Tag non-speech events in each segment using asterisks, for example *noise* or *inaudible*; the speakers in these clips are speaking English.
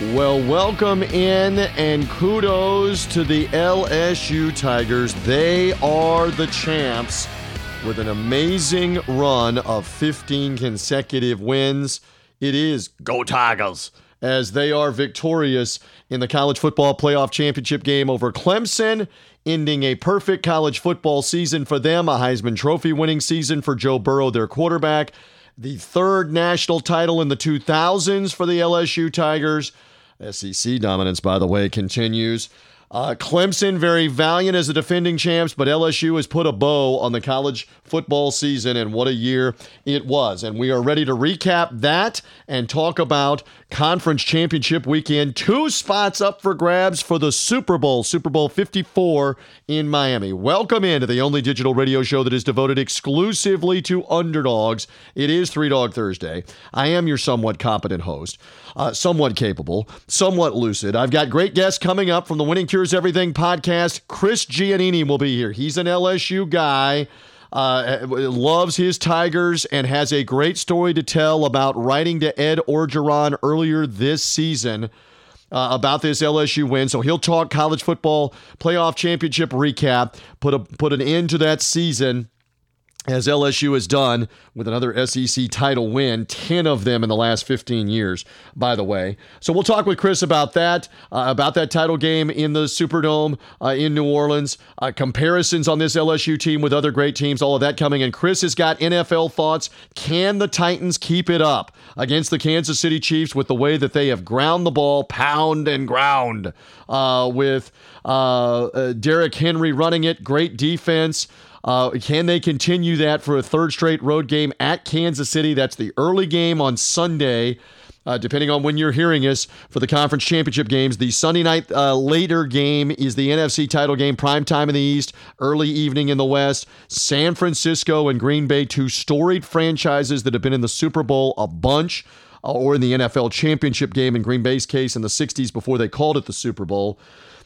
Well, welcome in and kudos to the LSU Tigers. They are the champs with an amazing run of 15 consecutive wins. It is Go Tigers as they are victorious in the college football playoff championship game over Clemson, ending a perfect college football season for them, a Heisman Trophy winning season for Joe Burrow, their quarterback, the third national title in the 2000s for the LSU Tigers. SEC dominance, by the way, continues. Uh, Clemson, very valiant as the defending champs, but LSU has put a bow on the college football season, and what a year it was. And we are ready to recap that and talk about conference championship weekend. Two spots up for grabs for the Super Bowl, Super Bowl 54 in Miami. Welcome into the only digital radio show that is devoted exclusively to underdogs. It is Three Dog Thursday. I am your somewhat competent host, uh, somewhat capable, somewhat lucid. I've got great guests coming up from the Winning Cures Everything podcast. Chris Giannini will be here. He's an LSU guy. Uh, loves his Tigers and has a great story to tell about writing to Ed Orgeron earlier this season uh, about this LSU win. So he'll talk college football playoff championship recap, put a put an end to that season as LSU has done with another SEC title win, 10 of them in the last 15 years, by the way. So we'll talk with Chris about that, uh, about that title game in the Superdome uh, in New Orleans, uh, comparisons on this LSU team with other great teams, all of that coming. And Chris has got NFL thoughts. Can the Titans keep it up against the Kansas City Chiefs with the way that they have ground the ball, pound and ground, uh, with uh, uh, Derrick Henry running it, great defense. Uh, can they continue that for a third straight road game at Kansas City? That's the early game on Sunday. Uh, depending on when you're hearing us for the conference championship games. The Sunday night uh, later game is the NFC title game, prime time in the East, early evening in the West. San Francisco and Green Bay, two storied franchises that have been in the Super Bowl a bunch. Uh, or in the NFL championship game in Green Bay's case in the 60s before they called it the Super Bowl.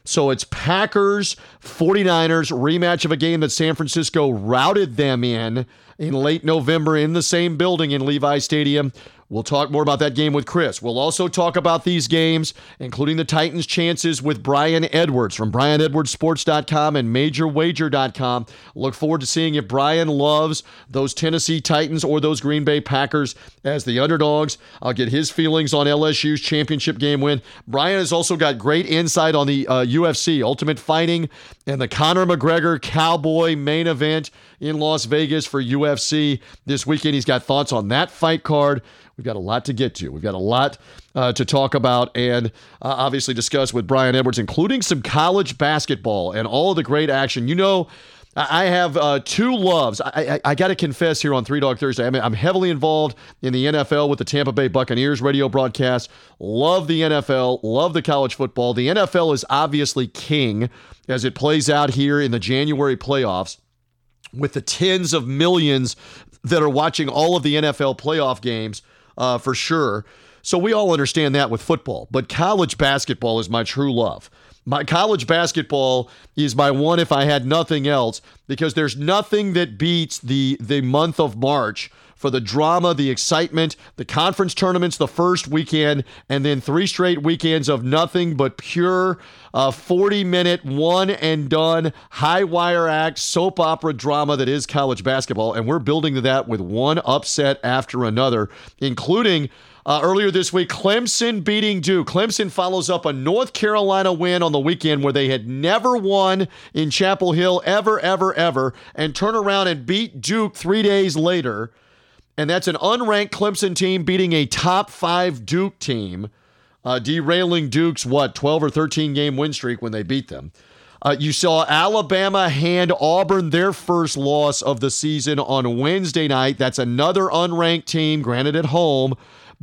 So it's Packers 49ers rematch of a game that San Francisco routed them in in late November in the same building in Levi Stadium. We'll talk more about that game with Chris. We'll also talk about these games, including the Titans' chances with Brian Edwards from BrianEdwardsSports.com and MajorWager.com. Look forward to seeing if Brian loves those Tennessee Titans or those Green Bay Packers as the underdogs. I'll get his feelings on LSU's championship game win. Brian has also got great insight on the uh, UFC, Ultimate Fighting, and the Conor McGregor Cowboy main event in Las Vegas for UFC this weekend. He's got thoughts on that fight card. We've got a lot to get to. We've got a lot uh, to talk about and uh, obviously discuss with Brian Edwards, including some college basketball and all the great action. You know, I have uh, two loves. I, I, I got to confess here on Three Dog Thursday. I mean, I'm heavily involved in the NFL with the Tampa Bay Buccaneers radio broadcast. Love the NFL. Love the college football. The NFL is obviously king as it plays out here in the January playoffs with the tens of millions that are watching all of the NFL playoff games uh, for sure. So we all understand that with football, but college basketball is my true love. My college basketball is my one if I had nothing else because there's nothing that beats the the month of March for the drama, the excitement, the conference tournaments the first weekend, and then three straight weekends of nothing but pure uh, 40 minute, one and done, high wire act, soap opera drama that is college basketball. And we're building to that with one upset after another, including. Uh, earlier this week, Clemson beating Duke. Clemson follows up a North Carolina win on the weekend where they had never won in Chapel Hill ever, ever, ever, and turn around and beat Duke three days later. And that's an unranked Clemson team beating a top five Duke team, uh, derailing Duke's, what, 12 or 13 game win streak when they beat them. Uh, you saw Alabama hand Auburn their first loss of the season on Wednesday night. That's another unranked team, granted at home,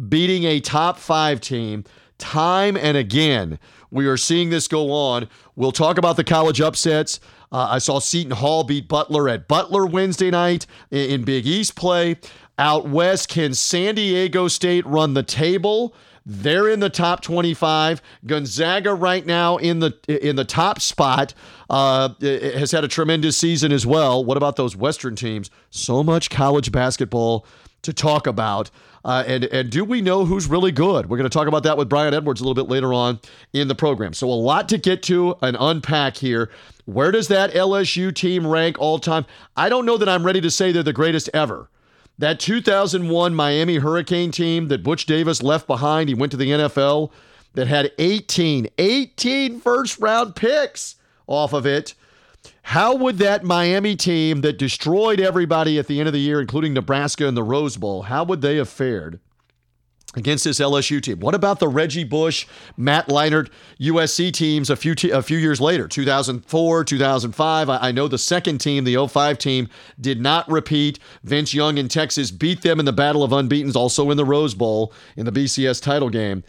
beating a top five team. Time and again, we are seeing this go on. We'll talk about the college upsets. Uh, I saw Seton Hall beat Butler at Butler Wednesday night in, in Big East play. Out west, can San Diego State run the table? They're in the top 25. Gonzaga right now in the in the top spot uh, has had a tremendous season as well. What about those Western teams? So much college basketball to talk about. Uh, and and do we know who's really good? We're going to talk about that with Brian Edwards a little bit later on in the program. So a lot to get to and unpack here. Where does that LSU team rank all time? I don't know that I'm ready to say they're the greatest ever. That 2001 Miami Hurricane team that Butch Davis left behind, he went to the NFL, that had 18, 18 first round picks off of it. How would that Miami team that destroyed everybody at the end of the year, including Nebraska and the Rose Bowl, how would they have fared against this LSU team? What about the Reggie Bush, Matt Leinart USC teams a few a few years later, 2004, 2005? I, I know the second team, the 05 team, did not repeat. Vince Young in Texas beat them in the Battle of Unbeatens, also in the Rose Bowl in the BCS title game.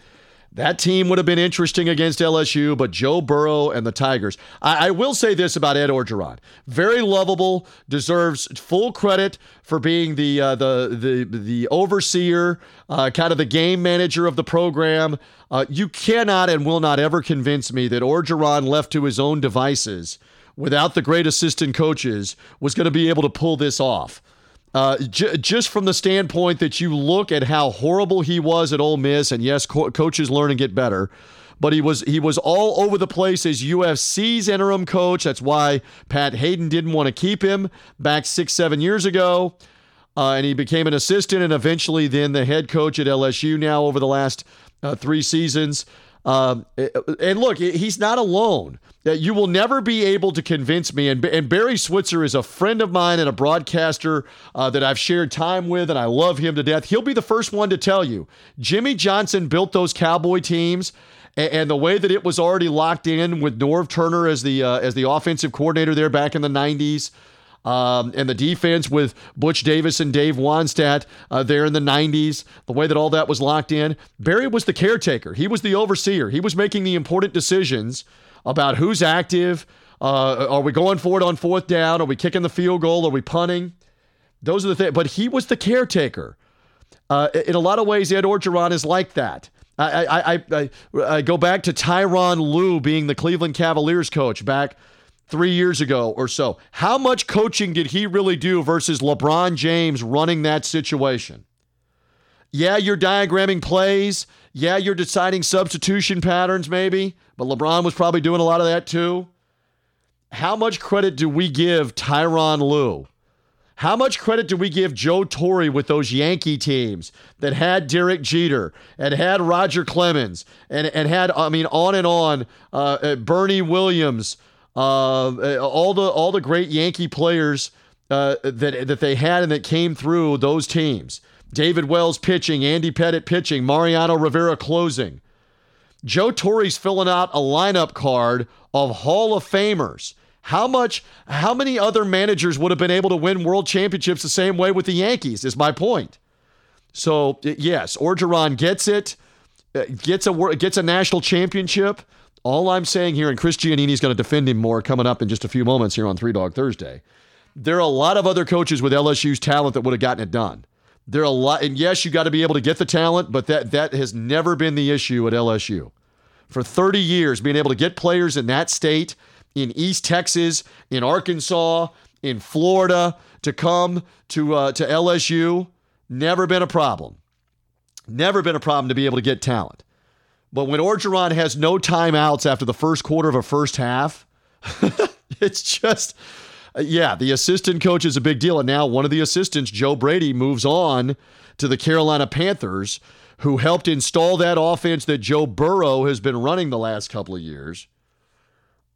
That team would have been interesting against LSU, but Joe Burrow and the Tigers. I, I, will say this about Ed Orgeron: very lovable, deserves full credit for being the uh, the the the overseer, uh, kind of the game manager of the program. Uh, you cannot and will not ever convince me that Orgeron, left to his own devices, without the great assistant coaches, was going to be able to pull this off. Uh, j- just from the standpoint that you look at how horrible he was at Ole Miss, and yes, co- coaches learn and get better, but he was he was all over the place as USC's interim coach. That's why Pat Haden didn't want to keep him back six seven years ago, uh, and he became an assistant and eventually then the head coach at LSU. Now over the last uh, three seasons, um, and look, he's not alone. You will never be able to convince me. And, and Barry Switzer is a friend of mine and a broadcaster uh, that I've shared time with, and I love him to death. He'll be the first one to tell you Jimmy Johnson built those Cowboy teams. And, and the way that it was already locked in with Norv Turner as the uh, as the offensive coordinator there back in the 90s, um, and the defense with Butch Davis and Dave Wannstedt uh, there in the 90s, the way that all that was locked in. Barry was the caretaker, he was the overseer, he was making the important decisions about who's active. Uh, are we going for it on fourth down? Are we kicking the field goal? Are we punting? Those are the things. But he was the caretaker. Uh, in a lot of ways, Ed Orgeron is like that. I, I, I, I, go back to Tyronn Lue being the Cleveland Cavaliers coach back three years ago or so. How much coaching did he really do versus LeBron James running that situation? Yeah, you're diagramming plays. Yeah, you're deciding substitution patterns, maybe, but LeBron was probably doing a lot of that too. How much credit do we give Tyronn Lue? How much credit do we give Joe Torre with those Yankee teams that had Derek Jeter and had Roger Clemens and, and had, I mean, on and on, uh, uh Bernie Williams, uh, uh, all the all the great Yankee players uh, that that they had and that came through those teams. David Wells pitching, Andy Pettitte pitching, Mariano Rivera closing. Joe Torre's filling out a lineup card of Hall of Famers. How much, how many other managers would have been able to win world championships the same way with the Yankees? Is my point. So yes, Orgeron gets it, uh, gets a gets a national championship. All I'm saying here, and Chris Giannini's going to defend him more coming up in just a few moments here on Three Dog Thursday. There are a lot of other coaches with LSU's talent that would have gotten it done. There are a lot, and yes, you got to be able to get the talent, but that that has never been the issue at LSU. For 30 years, being able to get players in that state, in East Texas, in Arkansas, in Florida, to come to uh, to LSU, never been a problem. Never been a problem to be able to get talent. But when Orgeron has no timeouts after the first quarter of a first half, *laughs* it's just, yeah, the assistant coach is a big deal. And now one of the assistants, Joe Brady, moves on to the Carolina Panthers, who helped install that offense that Joe Burrow has been running the last couple of years.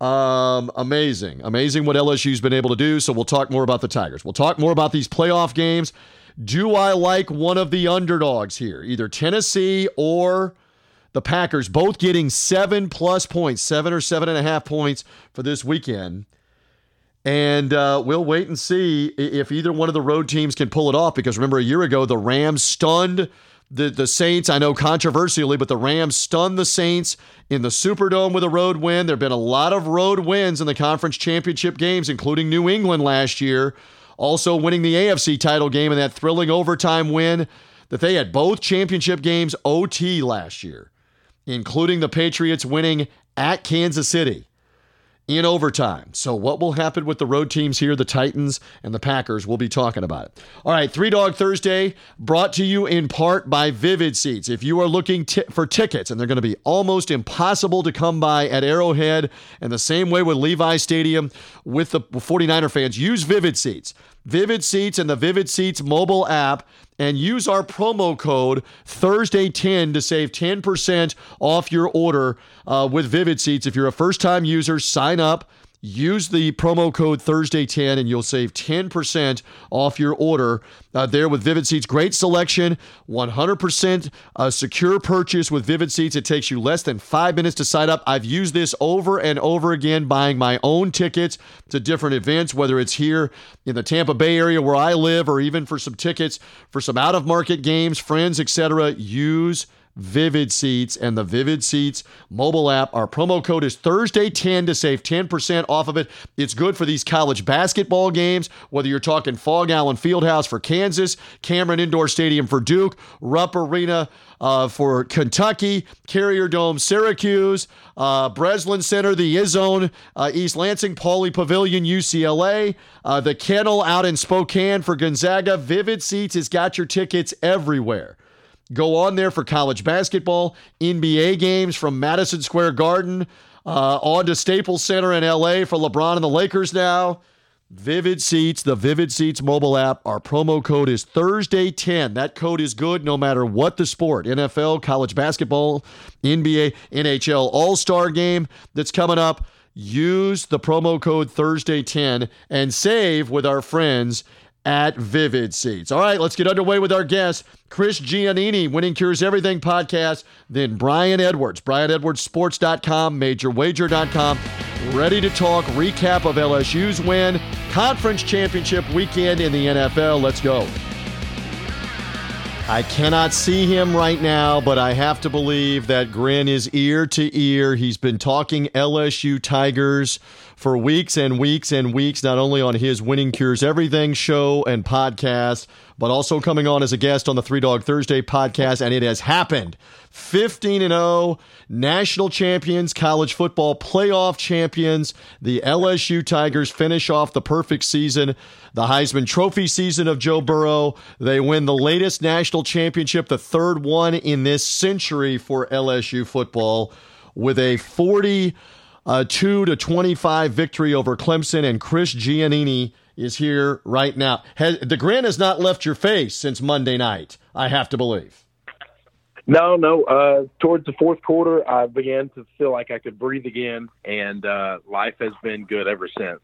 Um, amazing, amazing what LSU's been able to do. So we'll talk more about the Tigers. We'll talk more about these playoff games. Do I like one of the underdogs here, either Tennessee or the Packers both getting seven plus points, seven or seven and a half points for this weekend. And uh, we'll wait and see if either one of the road teams can pull it off. Because remember, a year ago, the Rams stunned the, the Saints, I know controversially, but the Rams stunned the Saints in the Superdome with a road win. There have been a lot of road wins in the conference championship games, including New England last year. Also winning the AFC title game in that thrilling overtime win that they had both championship games OT last year, including the Patriots winning at Kansas City in overtime. So, what will happen with the road teams here, the Titans and the Packers? We'll be talking about it. All right, Three Dog Thursday brought to you in part by Vivid Seats. If you are looking t- for tickets, and they're going to be almost impossible to come by at Arrowhead, and the same way with Levi Stadium with the 49er fans, use Vivid Seats. Vivid Seats and the Vivid Seats mobile app and use our promo code Thursday10 to save 10% off your order uh, with Vivid Seats. If you're a first time user, sign up. Use the promo code Thursday10 and you'll save 10% off your order uh, there with Vivid Seats. Great selection, 100% uh, secure purchase with Vivid Seats. It takes you less than five minutes to sign up. I've used this over and over again, buying my own tickets to different events, whether it's here in the Tampa Bay area where I live or even for some tickets for some out of market games, friends, etc. Use Vivid Seats and the Vivid Seats mobile app. Our promo code is Thursday10 to save 10% off of it. It's good for these college basketball games, whether you're talking Phog Allen Fieldhouse for Kansas, Cameron Indoor Stadium for Duke, Rupp Arena uh, for Kentucky, Carrier Dome, Syracuse, uh, Breslin Center, the Izzone, uh, East Lansing, Pauley Pavilion, UCLA, uh, the Kennel out in Spokane for Gonzaga. Vivid Seats has got your tickets everywhere. Go on there for college basketball, NBA games from Madison Square Garden uh, on to Staples Center in LA for LeBron and the Lakers now. Vivid Seats, the Vivid Seats mobile app. Our promo code is Thursday10. That code is good no matter what the sport NFL, college basketball, NBA, NHL All Star game that's coming up. Use the promo code Thursday10 and save with our friends at Vivid Seats. All right, let's get underway with our guest, Chris Giannini, Winning Cures Everything podcast, then Brian Edwards, BrianEdwardsSports.com, MajorWager.com, ready to talk recap of LSU's win, conference championship weekend in the NFL. Let's go. I cannot see him right now, but I have to believe that grin is ear to ear. He's been talking LSU Tigers for weeks and weeks and weeks, not only on his Winning Cures Everything show and podcast, but also coming on as a guest on the Three Dog Thursday podcast. And it has happened 15 and 0, national champions, college football playoff champions. The LSU Tigers finish off the perfect season, the Heisman Trophy season of Joe Burrow. They win the latest national championship, the third one in this century for LSU football, with a 40- a 2 to 25 victory over Clemson, and Chris Giannini is here right now. Has, the grin has not left your face since Monday night, I have to believe. No, no. Uh, towards the fourth quarter, I began to feel like I could breathe again, and uh, life has been good ever since.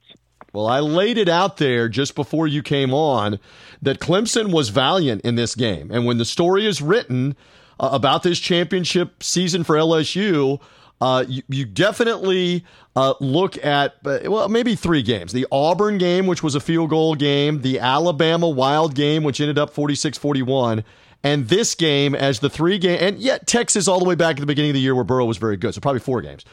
Well, I laid it out there just before you came on that Clemson was valiant in this game. And when the story is written uh, about this championship season for LSU, uh, you, you, definitely uh, look at, uh, well, maybe three games. The Auburn game, which was a field goal game, the Alabama Wild game, which ended up 46 41, and this game as the three game, and yet Texas all the way back at the beginning of the year where Burrow was very good. So probably four games.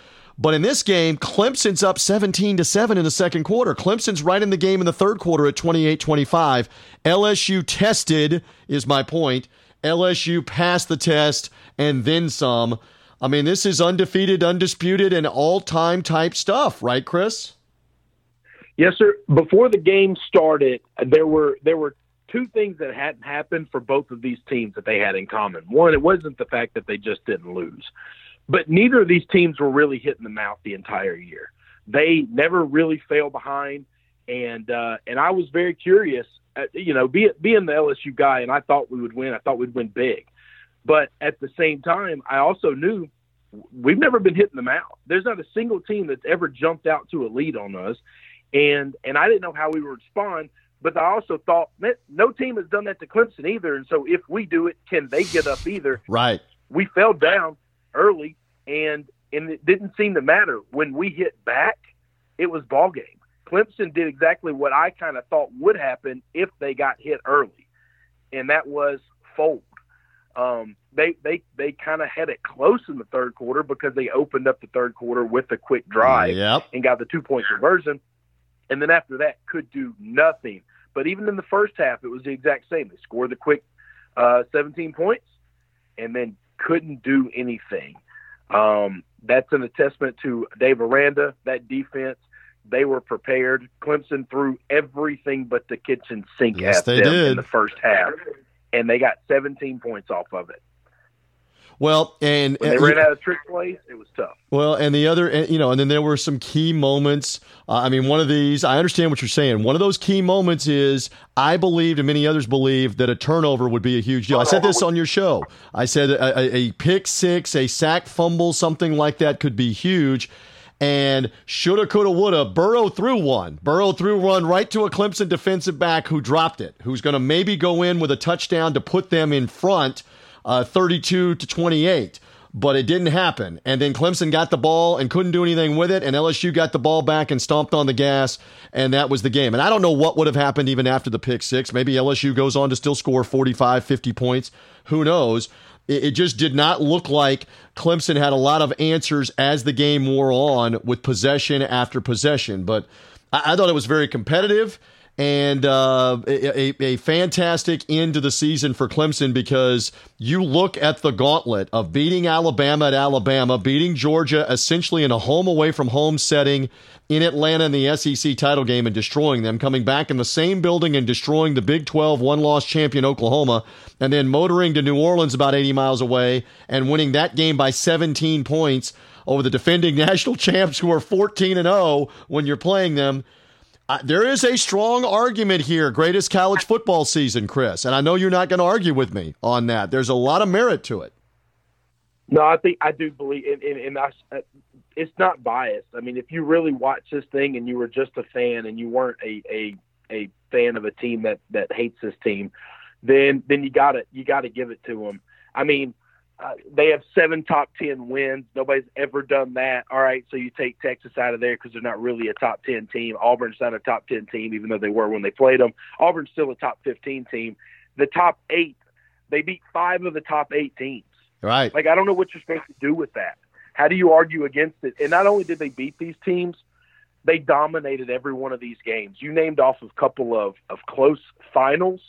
But in this game, Clemson's up 17 to 7 in the second quarter. Clemson's right in the game in the third quarter at 28 25. LSU tested, is my point. LSU passed the test and then some. I mean, this is undefeated, undisputed, and all time type stuff, right, Chris? Yes, sir. Before the game started, there were there were two things that hadn't happened for both of these teams that they had in common. One, it wasn't the fact that they just didn't lose, but neither of these teams were really hitting the mouth the entire year. They never really fell behind, and uh, and I was very curious. Uh, you know, be, being the LSU guy, and I thought we would win. I thought we'd win big. But at the same time, I also knew we've never been hitting them out. There's not a single team that's ever jumped out to a lead on us, and and I didn't know how we would respond. But I also thought no team has done that to Clemson either, and so if we do it, can they get up either? Right. We fell down early, and and it didn't seem to matter when we hit back. It was ball game. Clemson did exactly what I kind of thought would happen if they got hit early, and that was fold Um, they they they kind of had it close in the third quarter because they opened up the third quarter with a quick drive Yep. and got the two point conversion, and then after that could do nothing. But even in the first half, it was the exact same. They scored the quick uh, 17 points and then couldn't do anything. Um, that's an testament to Dave Aranda, that defense. They were prepared. Clemson threw everything but the kitchen sink Yes, at they them did. in the first half, and they got 17 points off of it. Well, and When they uh, ran out of trick plays, it was tough. Well, and the other, and, you know, and then there were some key moments. Uh, I mean, one of these, I understand what you're saying. One of those key moments is I believed, and many others believed, that a turnover would be a huge deal. I said this on your show. I said a, a, a pick six, a sack fumble, something like that could be huge. And shoulda, coulda, woulda. Burrow threw one. Burrow threw one right to a Clemson defensive back who dropped it, who's going to maybe go in with a touchdown to put them in front, uh, 32 to 28 but it didn't happen. And then Clemson got the ball and couldn't do anything with it, and LSU got the ball back and stomped on the gas, and that was the game. And I don't know what would have happened even after the pick six. Maybe LSU goes on to still score 45, 50 points. Who knows? It, just did not look like Clemson had a lot of answers as the game wore on with possession after possession. But I thought it was very competitive and uh, a, a, fantastic end to the season for Clemson because you look at the gauntlet of beating Alabama at Alabama, beating Georgia essentially in a home away from home setting in Atlanta in the SEC title game and destroying them, coming back in the same building and destroying the Big 12 one loss champion Oklahoma, and then motoring to New Orleans about 80 miles away and winning that game by 17 points over the defending *laughs* national champs who are 14 and 0 when you're playing them. Uh, there is a strong argument here, greatest college football season, Chris, and I know you're not going to argue with me on that. There's a lot of merit to it. No, I think I do believe, and, and, and I, uh, it's not biased. I mean, if you really watch this thing and you were just a fan and you weren't a a, a fan of a team that that hates this team, then then you got to you got to give it to them. I mean, uh, they have seven top ten wins. Nobody's ever done that. All right, so you take Texas out of there because they're not really a top ten team. Auburn's not a top ten team, even though they were when they played them. Auburn's still a top fifteen team. The top eight, they beat five of the top eight teams. Right. Like I don't know what you're supposed to do with that. How do you argue against it? And not only did they beat these teams, they dominated every one of these games. You named off a couple of, of close finals.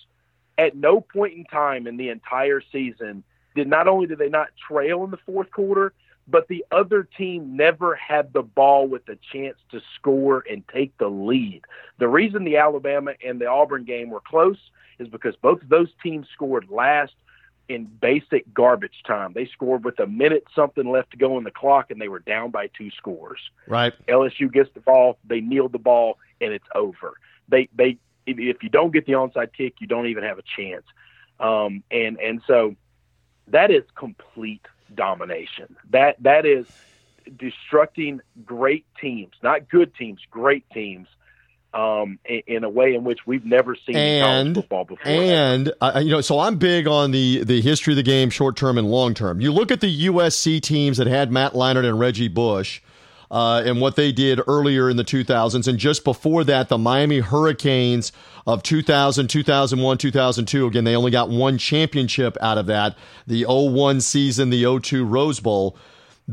At no point in time in the entire season did not only did they not trail in the fourth quarter, but the other team never had the ball with a chance to score and take the lead. The reason the Alabama and the Auburn game were close is because both of those teams scored last in basic garbage time. They scored with a minute something left to go on the clock, and they were down by two scores. Right. LSU gets the ball, they kneel the ball, and it's over. They they if, if you don't get the onside kick, you don't even have a chance. Um, and and so that is complete domination. That that is destructing great teams, not good teams, great teams. Um, in, in a way in which we've never seen in college And football before. and uh, you know, so I'm big on the the history of the game, short term and long term. You look at the USC teams that had Matt Leinart and Reggie Bush. Uh, and what they did earlier in the 2000s. And just before that, the Miami Hurricanes of 2000, 2001, 2002. Again, they only got one championship out of that the 01 season, the 02 Rose Bowl.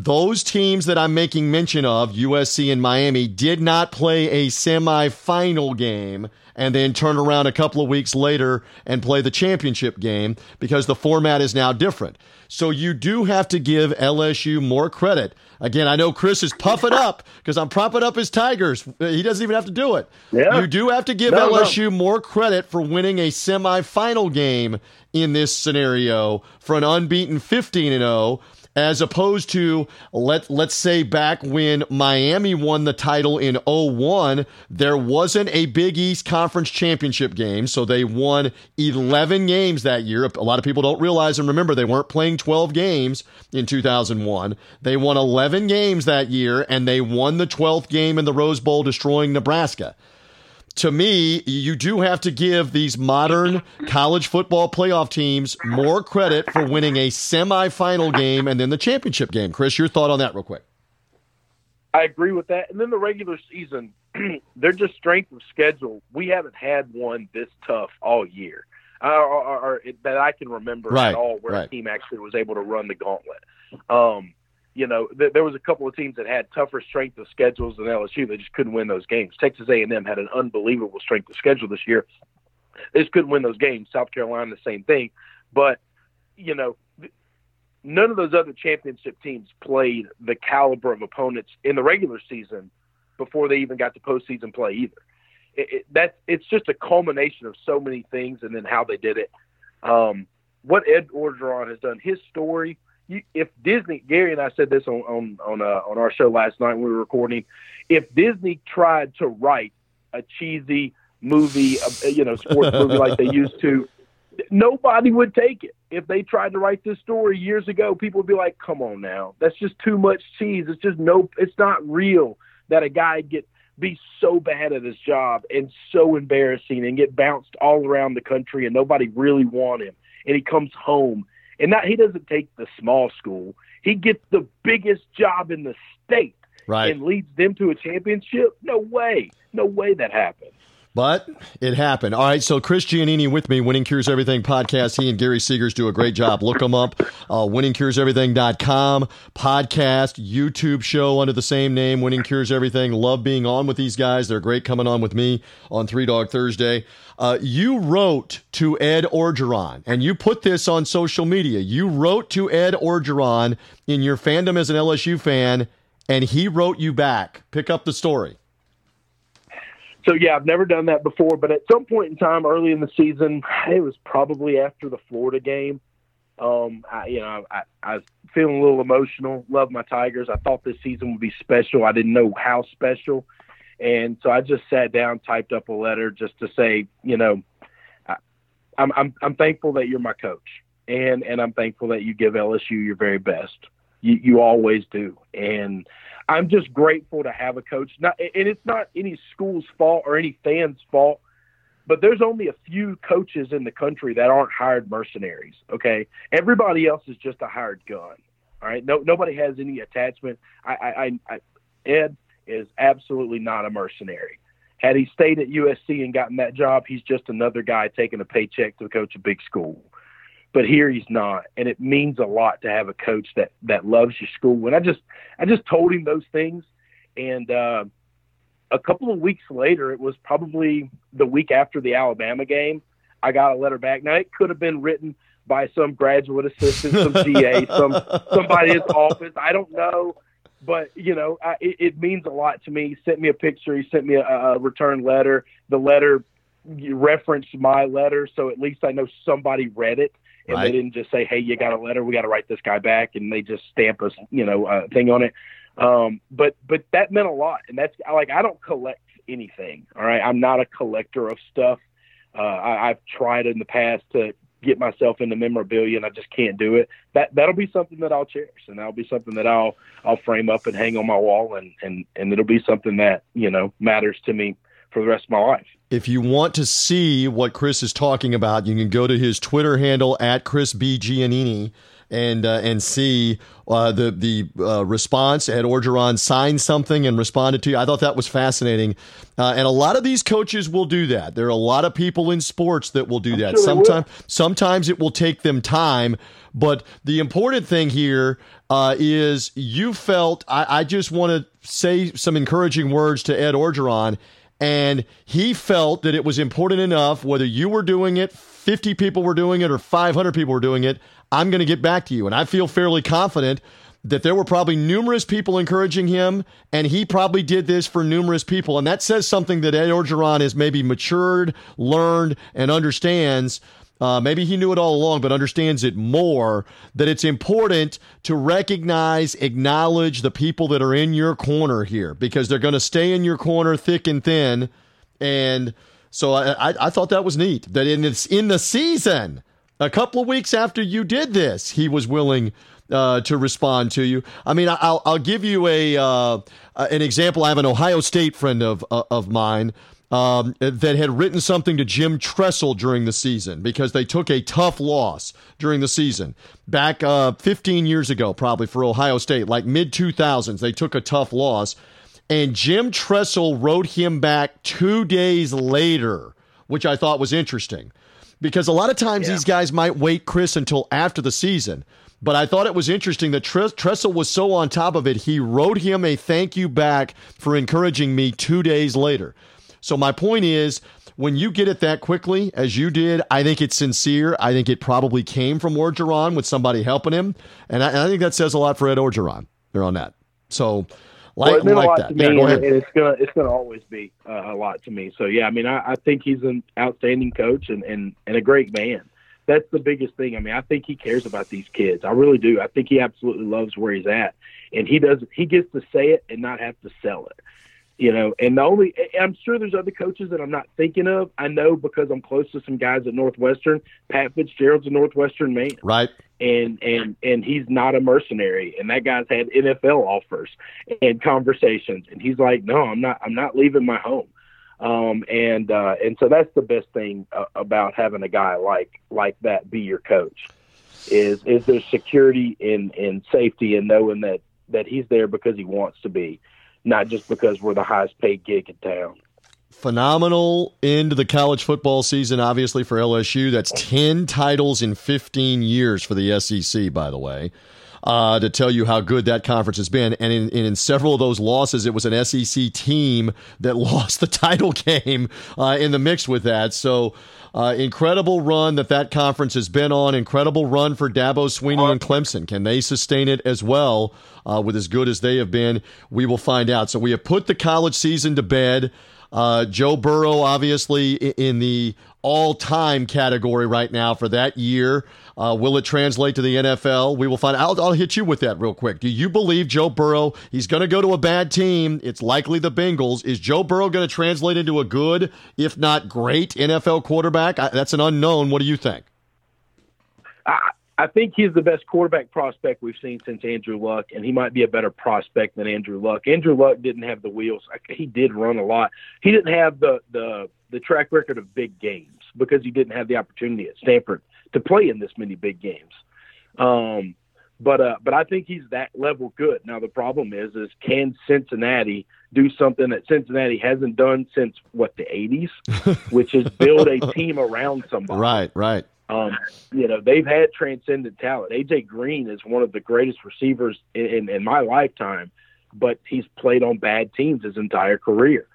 Those teams that I'm making mention of, USC and Miami, did not play a semifinal game and then turn around a couple of weeks later and play the championship game because the format is now different. So you do have to give LSU more credit. Again, I know Chris is puffing *laughs* up because I'm propping up his Tigers. He doesn't even have to do it. Yeah. You do have to give No, no. LSU more credit for winning a semifinal game in this scenario for an unbeaten 15 and 0 as opposed to let let's say back when Miami won the title in 01 there wasn't a Big East Conference Championship game so they won 11 games that year. A lot of people don't realize and remember they weren't playing 12 games in 2001 they won 11 games that year and they won the 12th game in the Rose Bowl destroying Nebraska to me, you do have to give these modern college football playoff teams more credit for winning a semifinal game and then the championship game. Chris, your thought on that, real quick. I agree with that. And then the regular season, *clears throat* they're just strength of schedule. We haven't had one this tough all year. uh, or, or, or that I can remember right, at all where right. a team actually was able to run the gauntlet. Um, you know, th- there was a couple of teams that had tougher strength of schedules than LSU. They just couldn't win those games. Texas A&M had an unbelievable strength of schedule this year. They just couldn't win those games. South Carolina, the same thing. But you know, none of those other championship teams played the caliber of opponents in the regular season before they even got to postseason play either. It, it, that's it's just a culmination of so many things, and then how they did it. Um, what Ed Orgeron has done, his story. You, if Disney, Gary and I said this on on on, uh, on our show last night when we were recording. If Disney tried to write a cheesy movie, uh, you know, sports movie like they used to, nobody would take it. If they tried to write this story years ago, people would be like, "Come on now, that's just too much cheese. It's just no, it's not real that a guy get be so bad at his job and so embarrassing and get bounced all around the country and nobody really want him and he comes home and that he doesn't take the small school. He gets the biggest job in the state right. and leads them to a championship? No way. No way that happens But it happened. All right, so Chris Giannini with me, Winning Cures Everything podcast. He and Gary Seegers do a great job. Look them up. Uh, winningcureseverything.com, podcast, YouTube show under the same name, Winning Cures Everything. Love being on with these guys. They're great coming on with me on Three Dog Thursday. Uh, you wrote to Ed Orgeron, and you put this on social media. You wrote to Ed Orgeron in your fandom as an LSU fan, and he wrote you back. Pick up the story. So yeah, I've never done that before, but at some point in time early in the season, it was probably after the Florida game. Um, I, you know, I, I was feeling a little emotional. Love my Tigers. I thought this season would be special. I didn't know how special, and so I just sat down, typed up a letter just to say, you know, I, I'm I'm I'm thankful that you're my coach, and and I'm thankful that you give LSU your very best. You you always do, and I'm just grateful to have a coach. Not, and it's not any school's fault or any fan's fault, but there's only a few coaches in the country that aren't hired mercenaries. Okay, everybody else is just a hired gun. All right, no, nobody has any attachment. I, I, I, Ed is absolutely not a mercenary. Had he stayed at USC and gotten that job, he's just another guy taking a paycheck to coach a big school but here he's not. And it means a lot to have a coach that that loves your school. And i just i just told him those things. And uh a couple of weeks later it was probably the week after the alabama game i got a letter back. Now it could have been written by some graduate assistant some ga some *laughs* somebody in his office. I don't know. But you know I, it, it means a lot to me. He sent me a picture. He sent me a, a return letter. The letter referenced my letter so at least i know somebody read it and Right. they didn't just say, "Hey, you got a letter. We got to write this guy back," and they just stamp us, you know, uh, thing on it. Um, but but that meant a lot, and that's like I don't collect anything. All right, I'm not a collector of stuff. Uh, I, I've tried in the past to get myself into memorabilia, and I just can't do it. That that'll be something that I'll cherish, and that'll be something that I'll I'll frame up and hang on my wall, and and and it'll be something that you know matters to me for the rest of my life. If you want to see what Chris is talking about, you can go to his Twitter handle at Chris B Giannini and uh, and see uh, the the uh, response. Ed Orgeron signed something and responded to you. I thought that was fascinating, uh, and a lot of these coaches will do that. There are a lot of people in sports that will do that. sure. Sometimes sometimes it will take them time, but the important thing here uh, is you felt. I, I just want to say some encouraging words to Ed Orgeron and he felt that it was important enough whether you were doing it 50 people were doing it or 500 people were doing it i'm going to get back to you. And i feel fairly confident that there were probably numerous people encouraging him and he probably did this for numerous people. And that says something that ed orgeron has maybe matured learned and understands uh, maybe he knew it all along, but understands it more. That it's important to recognize, acknowledge the people that are in your corner here because they're going to stay in your corner thick and thin. And so I, I, thought that was neat that in this, in the season, a couple of weeks after you did this, he was willing uh, to respond to you. I mean, I'll, I'll give you a uh, an example. I have an Ohio State friend of uh, of mine um, that had written something to Jim Tressel during the season because they took a tough loss during the season back uh, 15 years ago, probably for Ohio State, like mid 2000s. They took a tough loss, and Jim Tressel wrote him back two days later, which I thought was interesting. because a lot of times Yeah. these guys might wait, Chris, until after the season. But I thought it was interesting that Tressel was so on top of it. He wrote him a thank you back for encouraging me two days later. So my point is, when you get it that quickly as you did, I think it's sincere. I think it probably came from Orgeron with somebody helping him, and I, and I think that says a lot for Ed Orgeron. There on that. So, Well, like, a like lot that. to Yeah, me, go and, and it's gonna it's gonna always be uh, a lot to me. So yeah, I mean, I, I think he's an outstanding coach and, and and a great man. That's the biggest thing. I mean, I think he cares about these kids. I really do. I think he absolutely loves where he's at, and he does. He gets to say it and not have to sell it. You know, and the only I'm sure there's other coaches that I'm not thinking of. I know because I'm close to some guys at Northwestern. Pat Fitzgerald's a Northwestern man Right. and and and he's not a mercenary and that guy's had NFL offers and conversations and he's like no I'm not I'm not leaving my home um and uh and so that's the best thing uh, about having a guy like like that be your coach is is there's security in in safety and knowing that that he's there because he wants to be not just because we're the highest paid gig in town phenomenal end to the college football season, obviously, for LSU. That's 10 titles in 15 years for the SEC, by the way, uh, to tell you how good that conference has been. And in, in several of those losses, it was an SEC team that *laughs* lost the title game uh, in the mix with that. So, uh, incredible run that that conference has been on. Incredible run for Dabo Swinney and Clemson. Can they sustain it as well uh, with as good as they have been? We will find out. So we have put the college season to bed. Uh, Joe Burrow, obviously, in the all time category right now for that year. Uh, will it translate to the NFL? We will find I'll, I'll hit you with that real quick. Do you believe Joe Burrow, he's going to go to a bad team? It's likely the Bengals. Is Joe Burrow going to translate into a good, if not great, NFL quarterback? I, that's an unknown. What do you think? I think he's the best quarterback prospect we've seen since Andrew Luck, and he might be a better prospect than Andrew Luck. Andrew Luck didn't have the wheels; he did run a lot. He didn't have the the the track record of big games because he didn't have the opportunity at Stanford to play in this many big games. Um, but uh, but I think he's that level good. Now the problem is, is can Cincinnati do something that Cincinnati hasn't done since what the '80s, *laughs* which is build a team around somebody. Right, right. Um, you know, they've had transcendent talent. AJ Green is one of the greatest receivers in, in, in my lifetime, but he's played on bad teams his entire career.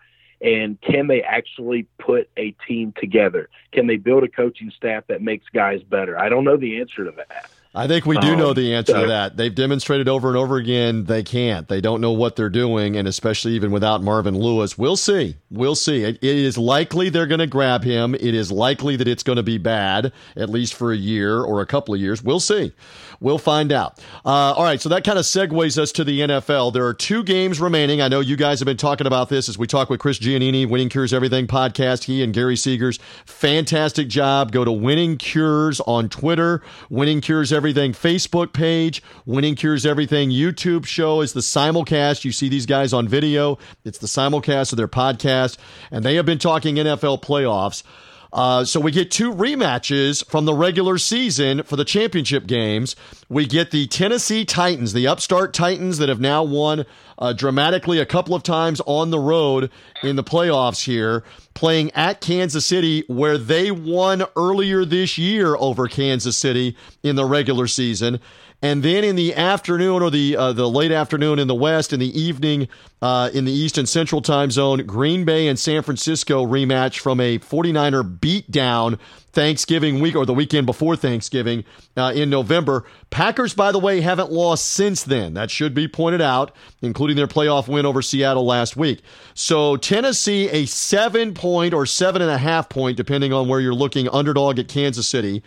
And can they actually put a team together? Can they build a coaching staff that makes guys better? I don't know the answer to that. I think we do Um, know the answer to that. They've demonstrated over and over again they can't. They don't know what they're doing, and especially even without Marvin Lewis. We'll see. We'll see. It, it is likely they're going to grab him. It is likely that it's going to be bad, at least for a year or a couple of years. We'll see. We'll find out. Uh, all right, so that kind of segues us to the NFL. There are two games remaining. I know you guys have been talking about this as we talk with Chris Giannini, Winning Cures Everything podcast. He and Gary Seegers, fantastic job. Go to Winning Cures on Twitter, Winning Cures Everything Facebook page, Winning Cures Everything YouTube show is the simulcast. You see these guys on video. It's the simulcast of their podcast, and they have been talking NFL playoffs. Uh, so we get two rematches from the regular season for the championship games. We get the Tennessee Titans, the upstart Titans that have now won uh, dramatically a couple of times on the road in the playoffs here, playing at Kansas City, where they won earlier this year over Kansas City in the regular season. And then in the afternoon or the uh, the late afternoon in the West, in the evening uh, in the East and Central time zone, Green Bay and San Francisco rematch from a 49er beatdown Thanksgiving week or the weekend before Thanksgiving uh, in November. Packers, by the way, haven't lost since then. That should be pointed out, including their playoff win over Seattle last week. So Tennessee, a seven point or seven and a half point, depending on where you're looking, underdog at Kansas City.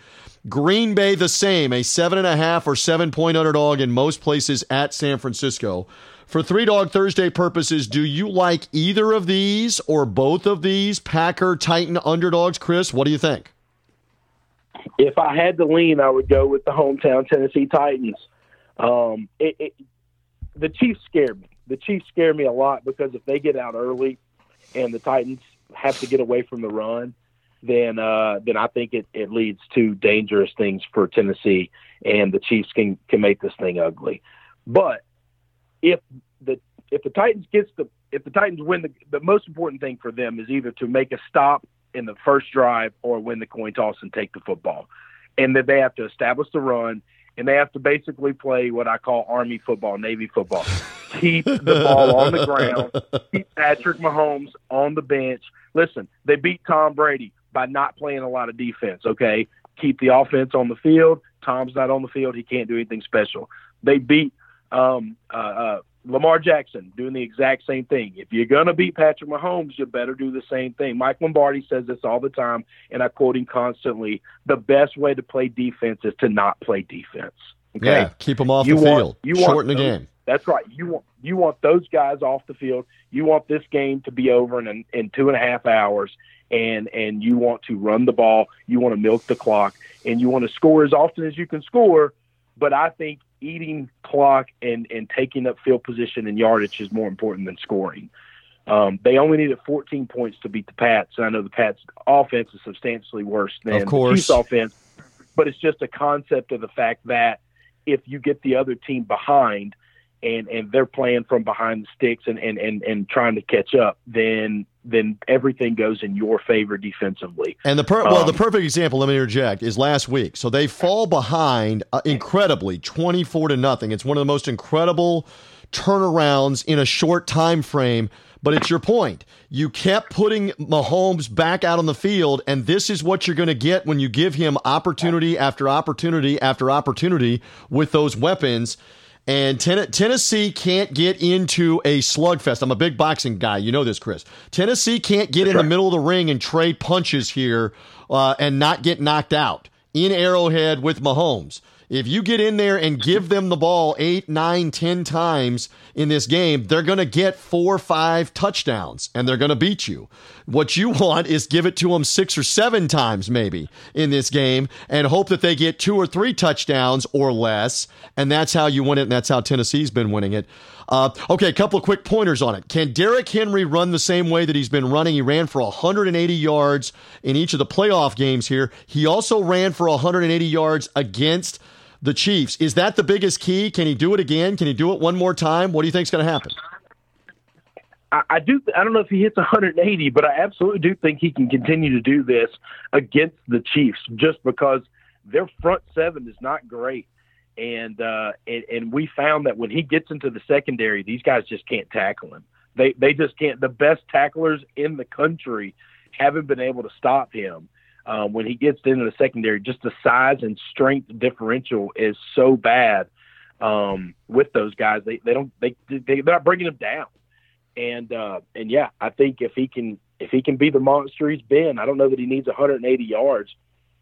Green Bay, the same, a seven and a half or seven point underdog in most places at San Francisco. For Three Dog Thursday purposes, do you like either of these or both of these Packer Titan underdogs? Chris, what do you think? If I had to lean, I would go with the hometown Tennessee Titans. Um, it, it, the Chiefs scare me. The Chiefs scare me a lot because if they get out early and the Titans have to get away from the run, then uh, then I think it, it leads to dangerous things for Tennessee, and the Chiefs can can make this thing ugly. But if the if the Titans gets the if the Titans win the the most important thing for them is either to make a stop in the first drive or win the coin toss and take the football. And that they have to establish the run and they have to basically play what I call Army football, Navy football. Keep the ball on the ground, keep Patrick Mahomes on the bench. Listen, they beat Tom Brady by not playing a lot of defense, okay? Keep the offense on the field. Tom's not on the field. He can't do anything special. They beat um, uh, uh, Lamar Jackson doing the exact same thing. If you're going to beat Patrick Mahomes, you better do the same thing. Mike Lombardi says this all the time, and I quote him constantly. The best way to play defense is to not play defense. Okay? Yeah, keep them off you the want, field. You Shorten want the game. That's right. You want you want those guys off the field. You want this game to be over in in two and a half hours, and and you want to run the ball. You want to milk the clock, and you want to score as often as you can score. But I think eating clock and, and taking up field position and yardage is more important than scoring. Um, they only needed 14 points to beat the Pats. And I know the Pats' offense is substantially worse than of course. the Chiefs' offense, but it's just a concept of the fact that if you get the other team behind and, and they're playing from behind the sticks and, and, and, and trying to catch up, then then everything goes in your favor defensively. And the per- um, well, the um, perfect example, let me interject, is last week. So they fall behind uh, incredibly, twenty four to nothing. It's one of the most incredible turnarounds in a short time frame. But it's your point. You kept putting Mahomes back out on the field, and this is what you're going to get when you give him opportunity after opportunity after opportunity with those weapons. And ten- Tennessee can't get into a slugfest. I'm a big boxing guy. You know this, Chris. Tennessee can't get in the middle of the ring and trade punches here uh, and not get knocked out in Arrowhead with Mahomes. If you get in there and give them the ball eight, nine, ten times in this game, they're going to get four or five touchdowns and they're going to beat you. What you *laughs* want is give it to them six or seven times maybe in this game and hope that they get two or three touchdowns or less. And that's how you win it. And that's how Tennessee's been winning it. Uh, okay, a couple of quick pointers on it. Can Derrick Henry run the same way that he's been running? He ran for 180 yards in each of the playoff games here. He also ran for 180 yards against the Chiefs. Is that the biggest key? Can he do it again? Can he do it one more time? What do you think is going to happen? I, do. I don't know if he hits 180, but I absolutely do think he can continue to do this against the Chiefs, just because their front seven is not great, and uh, and, and we found that when he gets into the secondary, these guys just can't tackle him. They they just can't. The best tacklers in the country haven't been able to stop him um, when he gets into the secondary, just the size and strength differential is so bad um, with those guys. They they don't they, they they're not bringing him down. And uh, and yeah, I think if he can if he can be the monster he's been, I don't know that he needs 180 yards.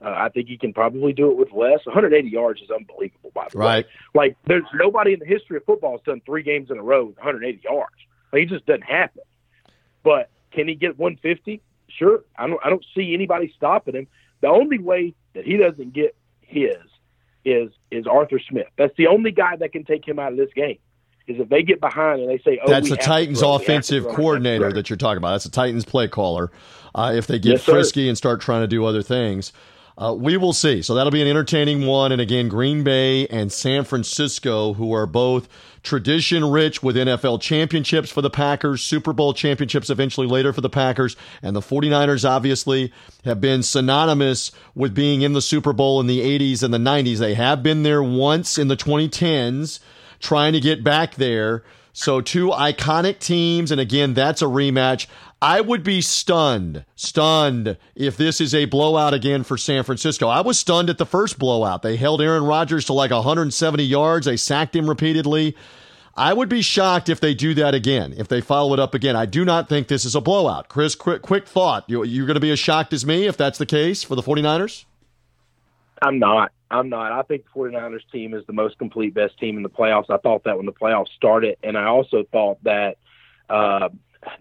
Uh, I think he can probably do it with less. 180 yards is unbelievable, by the right. way. Like there's nobody in the history of football has done three games in a row with 180 yards. Like, it just doesn't happen. But can he get 150? Sure, I don't I don't see anybody stopping him. The only way that he doesn't get his is is Arthur Smith. That's the only guy that can take him out of this game. Is if they get behind and they say, "Oh, that's the Titans' offensive coordinator that you're talking about. That's the Titans' play caller. Uh, if they get yes, frisky and start trying to do other things, uh, we will see. So that'll be an entertaining one. And again, Green Bay and San Francisco, who are both tradition rich with NFL championships for the Packers, Super Bowl championships eventually later for the Packers. And the 49ers obviously have been synonymous with being in the Super Bowl in the 80s and the 90s. They have been there once in the 2010s, trying to get back there. So, two iconic teams. And again, that's a rematch. I would be stunned, stunned if this is a blowout again for San Francisco. I was stunned at the first blowout. They held Aaron Rodgers to like 170 yards. They sacked him repeatedly. I would be shocked if they do that again, if they follow it up again. I do not think this is a blowout. Chris, quick, quick thought. You, you're going to be as shocked as me if that's the case for the 49ers? I'm not. I'm not. I think the 49ers team is the most complete, best team in the playoffs. I thought that when the playoffs started, and I also thought that uh,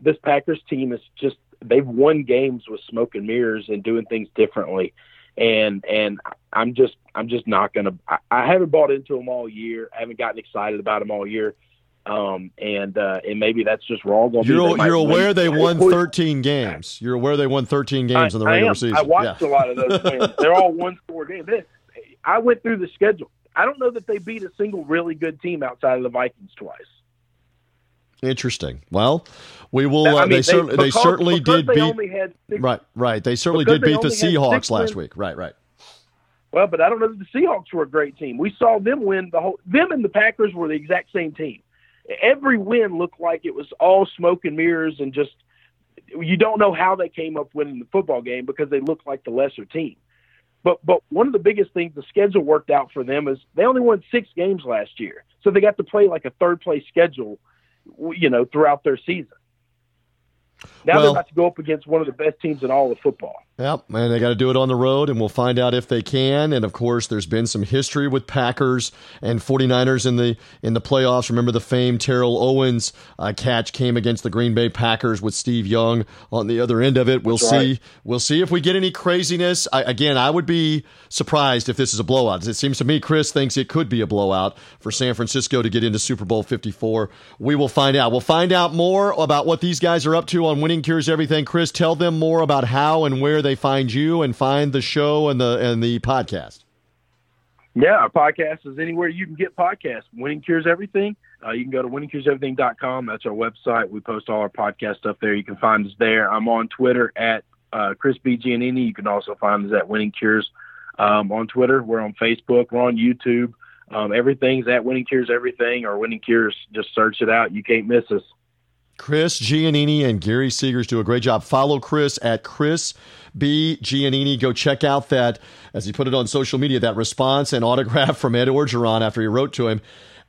this Packers team is just they've won games with smoke and mirrors and doing things differently. And and I'm just I'm just not gonna. I, I haven't bought into them all year. I haven't gotten excited about them all year. Um, and uh, and maybe that's just wrong. You're, you're aware win. they won 13 games. You're aware they won 13 games I, in the regular season. I watched yeah. a lot of those games. They're all one score games. I went through the schedule. I don't know that they beat a single really good team outside of the Vikings twice. Interesting. Well, we will. Uh, I mean, they, they- certainly they certainly did they beat. six- Right, right. They certainly did beat the only had six Seahawks last week. Right, right. Well, but I don't know that the Seahawks were a great team. We saw them win the whole. Them and the Packers were the exact same team. Every win looked like it was all smoke and mirrors, and just you don't know how they came up winning the football game because they looked like the lesser team. But but one of the biggest things the schedule worked out for them is they only won six games last year, so they got to play like a third place schedule, you know, throughout their season. Now Well- they're about to go up against one of the best teams in all of football. Yep, and they got to do it on the road, and we'll find out if they can. And of course, there's been some history with Packers and 49ers in the in the playoffs. Remember the famed Terrell Owens uh, catch came against the Green Bay Packers with Steve Young on the other end of it. We'll That's see. right. We'll see if we get any craziness. I, again, I would be surprised if this is a blowout. It seems to me Chris thinks it could be a blowout for San Francisco to get into Super Bowl 54. We will find out. We'll find out more about what these guys are up to on Winning Cures Everything. Chris, tell them more about how and where they find you and find the show and the and the podcast. Yeah, our podcast is anywhere you can get podcasts. Winning Cures Everything. Uh, you can go to winningcureseverything.com. That's our website. We post all our podcast stuff there. You can find us there. I'm on Twitter at uh, Chris B. Giannini. You can also find us at Winning Cures um, on Twitter. We're on Facebook. We're on YouTube. Um, everything's at Winning Cures Everything or Winning Cures. Just search it out. You can't miss us. Chris Giannini and Gary Seegers do a great job. Follow Chris at Chris B. Giannini. Go check out that, as he put it on social media, that response and autograph from Ed Orgeron after he wrote to him.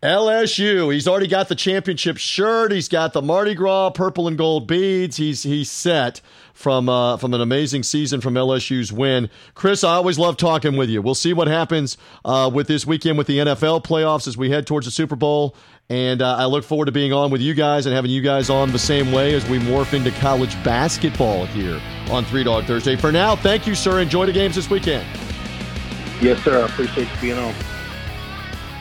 LSU. He's already got the championship shirt. He's got the Mardi Gras purple and gold beads. He's he's set from uh, from an amazing season from LSU's win. Chris, I always love talking with you. We'll see what happens uh, with this weekend with the NFL playoffs as we head towards the Super Bowl. And uh, I look forward to being on with you guys and having you guys on the same way as we morph into college basketball here on Three Dog Thursday. For now, thank you, sir. Enjoy the games this weekend. Yes, sir. I appreciate you being on.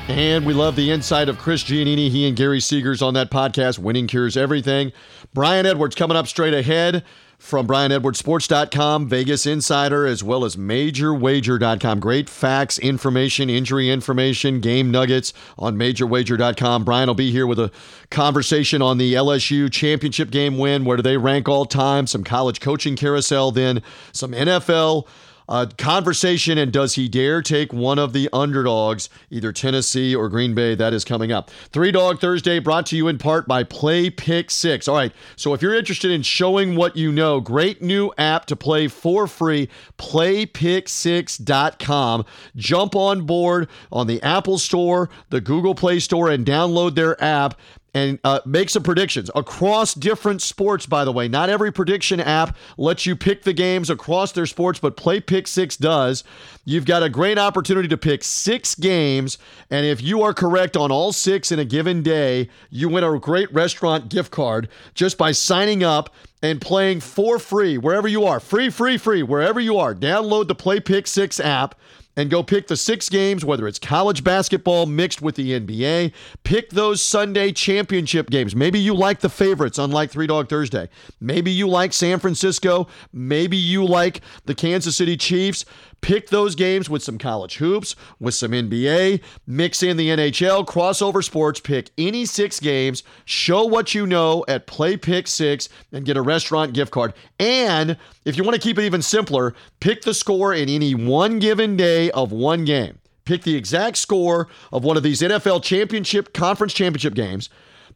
And we love the insight of Chris Giannini, he and Gary Seegers on that podcast, Winning Cures Everything. Brian Edwards coming up straight ahead from BrianEdwardsSports.com, Vegas Insider, as well as MajorWager.com. Great facts, information, injury information, game nuggets on MajorWager.com. Brian will be here with a conversation on the LSU championship game win. Where do they rank all time? Some college coaching carousel, then some NFL uh, conversation and does he dare take one of the underdogs, either Tennessee or Green Bay? That is coming up. Three Dog Thursday brought to you in part by Play Pick Six. All right, so if you're interested in showing what you know, great new app to play for free, playpick6.com. Jump on board on the Apple Store, the Google Play Store, and download their app and uh, make some predictions across different sports, by the way. Not every prediction app lets you pick the games across their sports, but Play Pick Six does. You've got a great opportunity to pick six games, and if you are correct on all six in a given day, you win a great restaurant gift card just by signing up and playing for free wherever you are. Free, free, free, wherever you are. Download the Play Pick Six app and go pick the six games, whether it's college basketball mixed with the NBA. Pick those Sunday championship games. Maybe you like the favorites, unlike Three Dog Thursday. Maybe you like San Francisco. Maybe you like the Kansas City Chiefs. Pick those games with some college hoops, with some NBA, mix in the NHL, crossover sports, pick any six games, show what you know at Play Pick Six, and get a restaurant gift card. And if you want to keep it even simpler, pick the score in any one given day of one game. Pick the exact score of one of these NFL championship, conference championship games.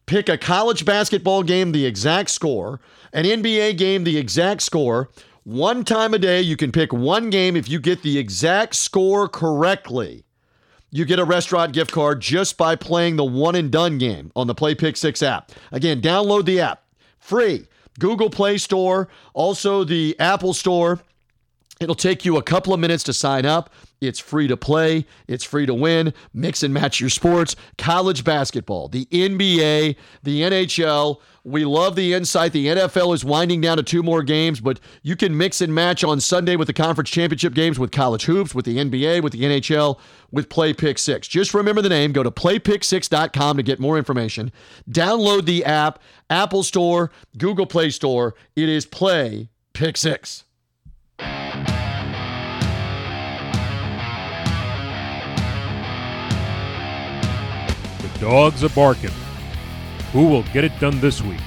Pick a college basketball game, the exact score, an NBA game, the exact score. One time a day, you can pick one game. If you get the exact score correctly, you get a restaurant gift card just by playing the one and done game on the Play Pick 6 app. Again, download the app free. Google Play Store, also the Apple Store. It'll take you a couple of minutes to sign up. It's free to play, it's free to win. Mix and match your sports. College basketball, the NBA, the NHL. We love the insight. The NFL is winding down to two more games, but you can mix and match on Sunday with the conference championship games with college hoops, with the NBA, with the NHL, with Play Pick 6. Just remember the name. Go to playpick6.com to get more information. Download the app, Apple Store, Google Play Store. It is Play Pick 6. Dogs are barking. Who will get it done this week?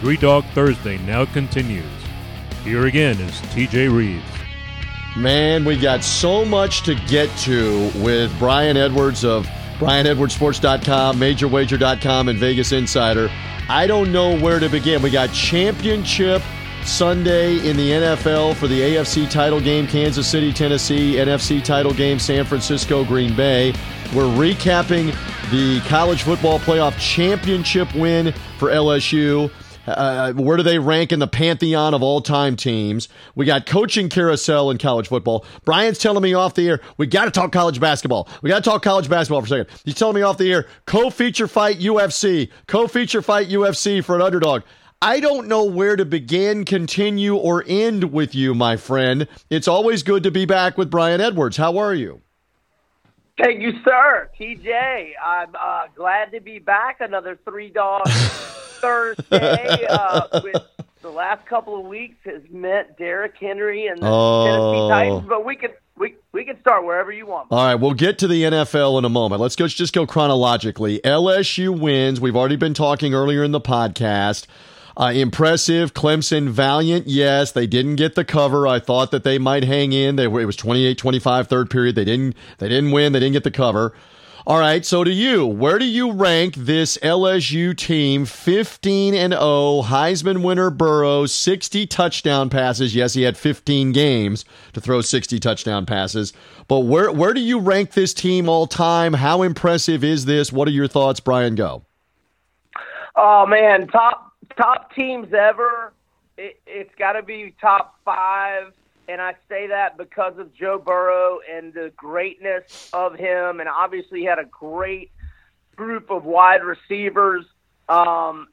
Three Dog Thursday now continues. Here again is TJ Reeves. Man, we got so much to get to with Brian Edwards of BrianEdwardsSports.com, MajorWager.com, and Vegas Insider. I don't know where to begin. We got championship Sunday in the NFL for the AFC title game, Kansas City, Tennessee, NFC title game, San Francisco, Green Bay. We're recapping the college football playoff championship win for LSU. Uh, where do they rank in the pantheon of all time teams? We got coaching carousel in college football. Brian's telling me off the air, we got to talk college basketball. We got to talk college basketball for a second. He's telling me off the air, co feature fight UFC, co feature fight UFC for an underdog. I don't know where to begin, continue, or end with you, my friend. It's always good to be back with Brian Edwards. How are you? Thank you, sir. TJ, I'm uh, glad to be back. Another three dog *laughs* Thursday. Uh, which the last couple of weeks has meant Derrick Henry and the Oh. Tennessee Titans, but we can we we can start wherever you want. All right, we'll get to the NFL in a moment. Let's go just go chronologically. LSU wins. We've already been talking earlier in the podcast. Uh, impressive. Clemson valiant. Yes, they didn't get the cover. I thought that they might hang in. They were, it was 28-25 third period. They didn't they didn't win. They didn't get the cover. All right, so to you, where do you rank this LSU team 15 and 0, Heisman winner Burrow, 60 touchdown passes. Yes, he had 15 games to throw 60 touchdown passes. But where where do you rank this team all time? How impressive is this? What are your thoughts, Brian Go? Oh man, top top teams ever. It, it's got to be top five, and I say that because of Joe Burrow and the greatness of him, and obviously he had a great group of wide receivers. Um,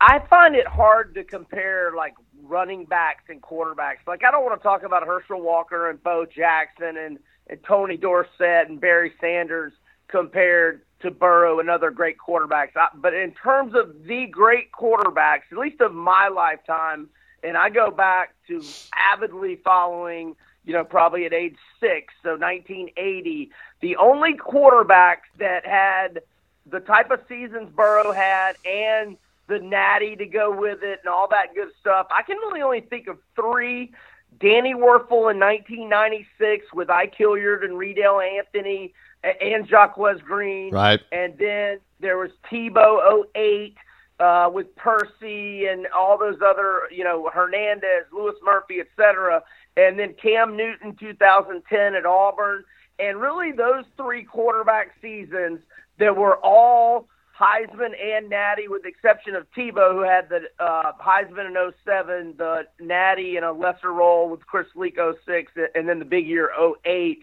I find it hard to compare like running backs and quarterbacks. Like I don't want to talk about Herschel Walker and Bo Jackson and, and Tony Dorsett and Barry Sanders compared to Burrow and other great quarterbacks. I, but in terms of the great quarterbacks, at least of my lifetime, and I go back to avidly following, you know, probably at age six, so 1980, the only quarterbacks that had the type of seasons Burrow had and the natty to go with it and all that good stuff. I can really only think of three. Danny Wuerffel in 1996 with Ike Hilliard and Reidel Anthony and Jacques Green. Right. And then there was Tebow 08 uh, with Percy and all those other, you know, Hernandez, Louis Murphy, et cetera. And then Cam Newton 2010 at Auburn. And really those three quarterback seasons that were all Heisman and Natty, with the exception of Tebow, who had the uh, Heisman in 07, the Natty in a lesser role with Chris Leak 06, and then the big year 08.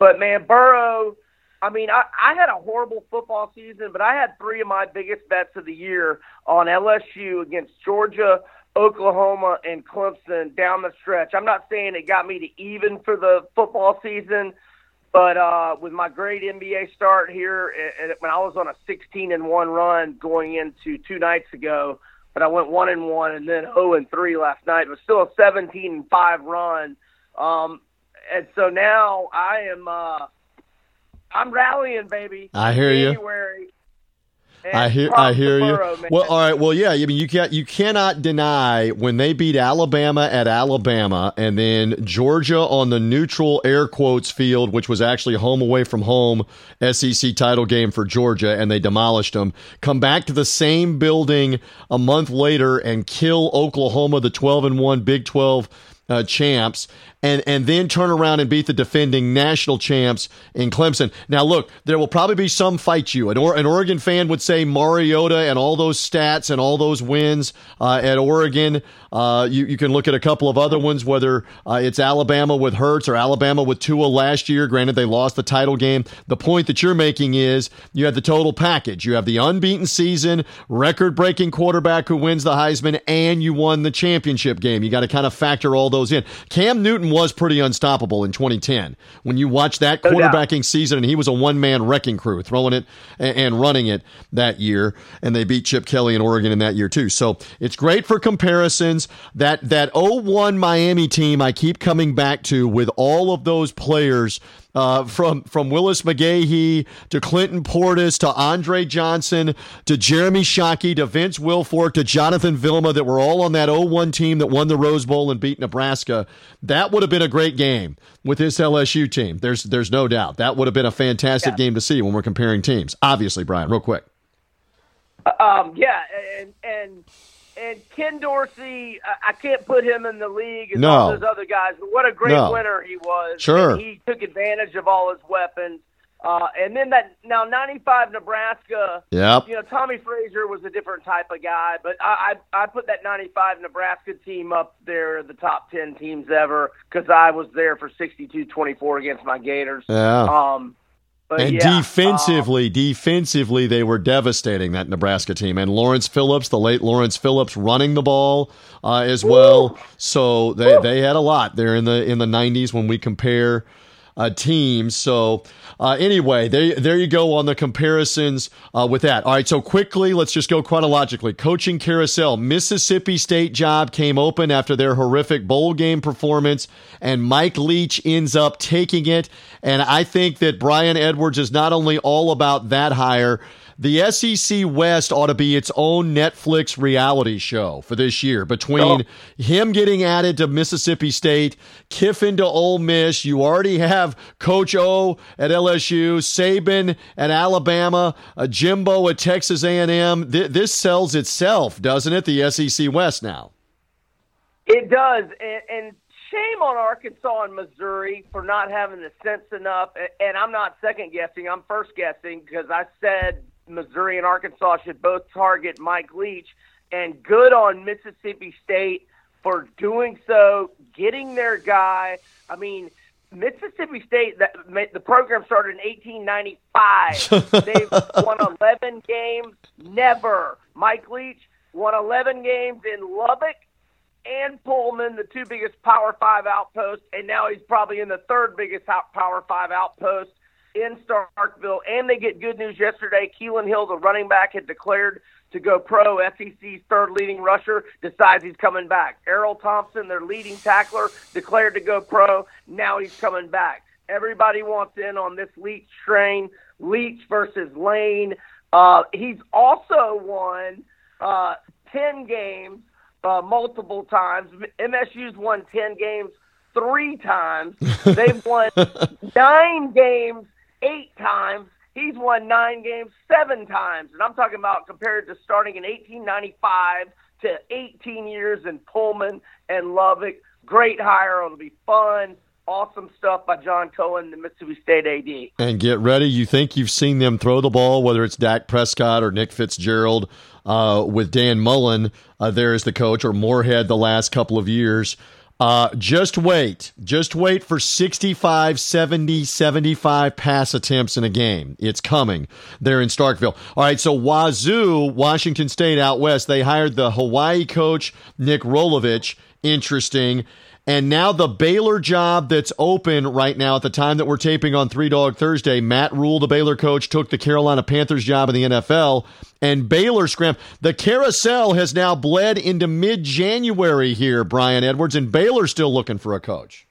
But man, Burrow, I mean, I, I had a horrible football season, but I had three of my biggest bets of the year on LSU against Georgia, Oklahoma, and Clemson down the stretch. I'm not saying it got me to even for the football season, but uh, with my great NBA start here, and when I was on a 16 and one run going into two nights ago, but I went one and one and then 0 and three last night. It was still a 17 and five run, um, and so now I am. Uh, I'm rallying, baby. I hear you. I hear, I hear you. Well, all right. Well, yeah. I mean, you can't, you cannot deny when they beat Alabama at Alabama, and then Georgia on the neutral air quotes field, which was actually home away from home SEC title game for Georgia, and they demolished them. Come back to the same building a month later and kill Oklahoma, the twelve and one Big Twelve uh, champs, and and then turn around and beat the defending national champs in Clemson. Now, look, there will probably be some fight you. An, or, an Oregon fan would say Mariota and all those stats and all those wins uh, at Oregon. Uh, you, you can look at a couple of other ones, whether uh, it's Alabama with Hurts or Alabama with Tua last year. Granted, they lost the title game. The point that you're making is you have the total package. You have the unbeaten season, record breaking quarterback who wins the Heisman, and you won the championship game. You got to kind of factor all those in. Cam Newton was pretty unstoppable in 2010 when you watch that No doubt. quarterbacking season, and he was a one man wrecking crew, throwing it and, and running it that year, and they beat Chip Kelly in Oregon in that year too. So it's great for comparisons. That that 01 Miami team I keep coming back to with all of those players uh, from from Willis McGahee to Clinton Portis to Andre Johnson to Jeremy Shockey to Vince Wilfork to Jonathan Vilma that were all on that 0-1 team that won the Rose Bowl and beat Nebraska. That would have been a great game with this LSU team. There's there's no doubt that would have been a fantastic yeah. game to see when we're comparing teams. Obviously, Brian, real quick. Um, yeah, and and and Ken Dorsey, I can't put him in the league as no. all those other guys, but what a great no. winner he was. Sure. And he took advantage of all his weapons. Uh, and then that now '95 Nebraska. Yep. You know, Tommie Frazier was a different type of guy, but I I, I put that '95 Nebraska team up there, the top ten teams ever, because I was there for 62-24 against my Gators. Yeah. Um, but and yeah, defensively, um, defensively, they were devastating that Nebraska team. And Lawrence Phillips, the late Lawrence Phillips, running the ball uh, as well. So they, they had a lot there in the in the '90s when we compare uh, teams. So uh, anyway, there there you go on the comparisons uh, with that. All right, so quickly, let's just go chronologically. Coaching carousel: Mississippi State job came open after their horrific bowl game performance, and Mike Leach ends up taking it. And I think that Brian Edwards is not only all about that hire the SEC West ought to be its own Netflix reality show for this year. Between oh. him getting added to Mississippi State, Kiffin to Ole Miss, you already have Coach O at LSU, Saban at Alabama, uh, Jimbo at Texas A&M. Th- this sells itself, doesn't it? The SEC West now. It does, and, and shame on Arkansas and Missouri for not having the sense enough. And I'm not second guessing; I'm first guessing because I said Missouri and Arkansas should both target Mike Leach, and good on Mississippi State for doing so, getting their guy. I mean, Mississippi State, the, the program started in 1895. *laughs* They've won 11 games. Never. Mike Leach won 11 games in Lubbock and Pullman, the two biggest Power Five outposts, and now he's probably in the third biggest Power Five outpost in Starkville, and they get good news yesterday. Kylin Hill, the running back, had declared to go pro. SEC's third leading rusher decides he's coming back. Erroll Thompson, their leading tackler, declared to go pro. Now he's coming back. Everybody wants in on this Leach train. Leach versus Lane. Uh, he's also won uh, 10 games uh, multiple times. MSU's won 10 games three times. *laughs* They've won nine games eight times. He's won nine games seven times. And I'm talking about compared to starting in 1895 to 18 years in Pullman and Lubbock. Great hire. It'll be fun. Awesome stuff by John Cohen, the Mississippi State AD. And get ready. You think you've seen them throw the ball, whether it's Dak Prescott or Nick Fitzgerald, uh, with Dan Mullen uh, there as the coach, or Moorhead the last couple of years. Uh, just wait. Just wait for 65, 70, 75 pass attempts in a game. It's coming there in Starkville. All right, so Wazoo, Washington State out west, they hired the Hawaii coach, Nick Rolovich. Interesting. And now the Baylor job that's open right now at the time that we're taping on Three Dog Thursday, Matt Rhule, the Baylor coach, took the Carolina Panthers job in the NFL. And Baylor scram. The carousel has now bled into mid January here, Brian Edwards, and Baylor's still looking for a coach.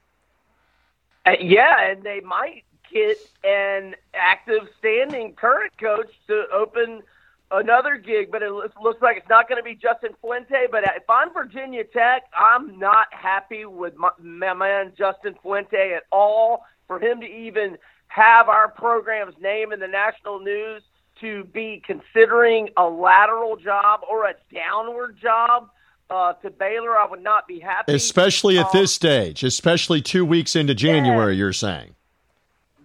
Uh, yeah, and they might get an active standing current coach to open another gig, but it looks like it's not going to be Justin Fuente. But if I'm Virginia Tech, I'm not happy with my, my man Justin Fuente at all. For him to even have our program's name in the national news, to be considering a lateral job or a downward job uh, to Baylor, I would not be happy. Especially at um, this stage, especially two weeks into January, yes, you're saying.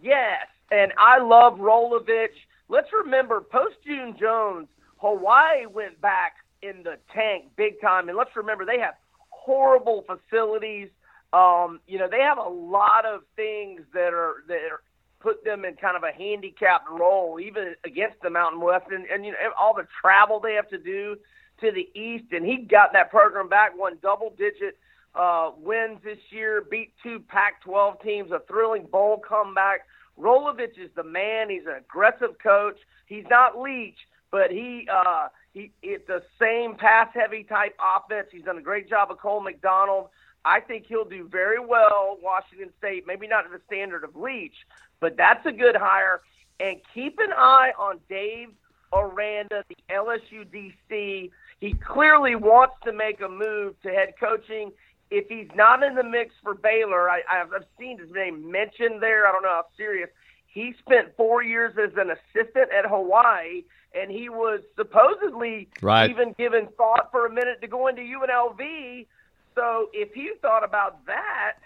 Yes, and I love Rolovich let's remember post June Jones, Hawaii went back in the tank big time, and let's remember they have horrible facilities. Um, you know, they have a lot of things that are that are put them in kind of a handicapped role, even against the Mountain West, and, and you know all the travel they have to do to the East. And he got that program back, won double digit uh, wins this year, beat two Pac-12 teams, a thrilling bowl comeback. Rolovich is the man. He's an aggressive coach. He's not Leach, but he uh, he it's the same pass heavy type offense. He's done a great job of Cole McDonald. I think he'll do very well. Washington State, maybe not to the standard of Leach, but that's a good hire. And keep an eye on Dave Aranda, the LSU DC. He clearly wants to make a move to head coaching. If he's not in the mix for Baylor, I, I've seen his name mentioned there. I don't know how serious. He spent four years as an assistant at Hawaii, and he was supposedly right. even given thought for a minute to go into UNLV. So if he thought about that,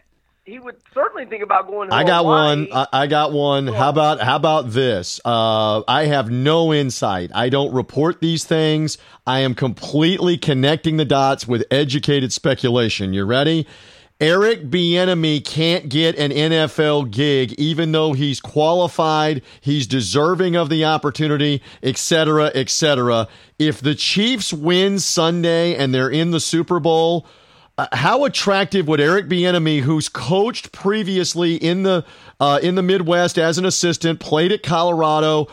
he would certainly think about going. To I got Hawaii. one. I, I got one. How about how about this? Uh, I have no insight. I don't report these things. I am completely connecting the dots with educated speculation. You ready? Eric Bieniemy can't get an NFL gig, even though he's qualified, he's deserving of the opportunity, etc., etc. If the Chiefs win Sunday and they're in the Super Bowl, uh, how attractive would Eric Bieniemy, who's coached previously in the uh, in the Midwest as an assistant, played at Colorado?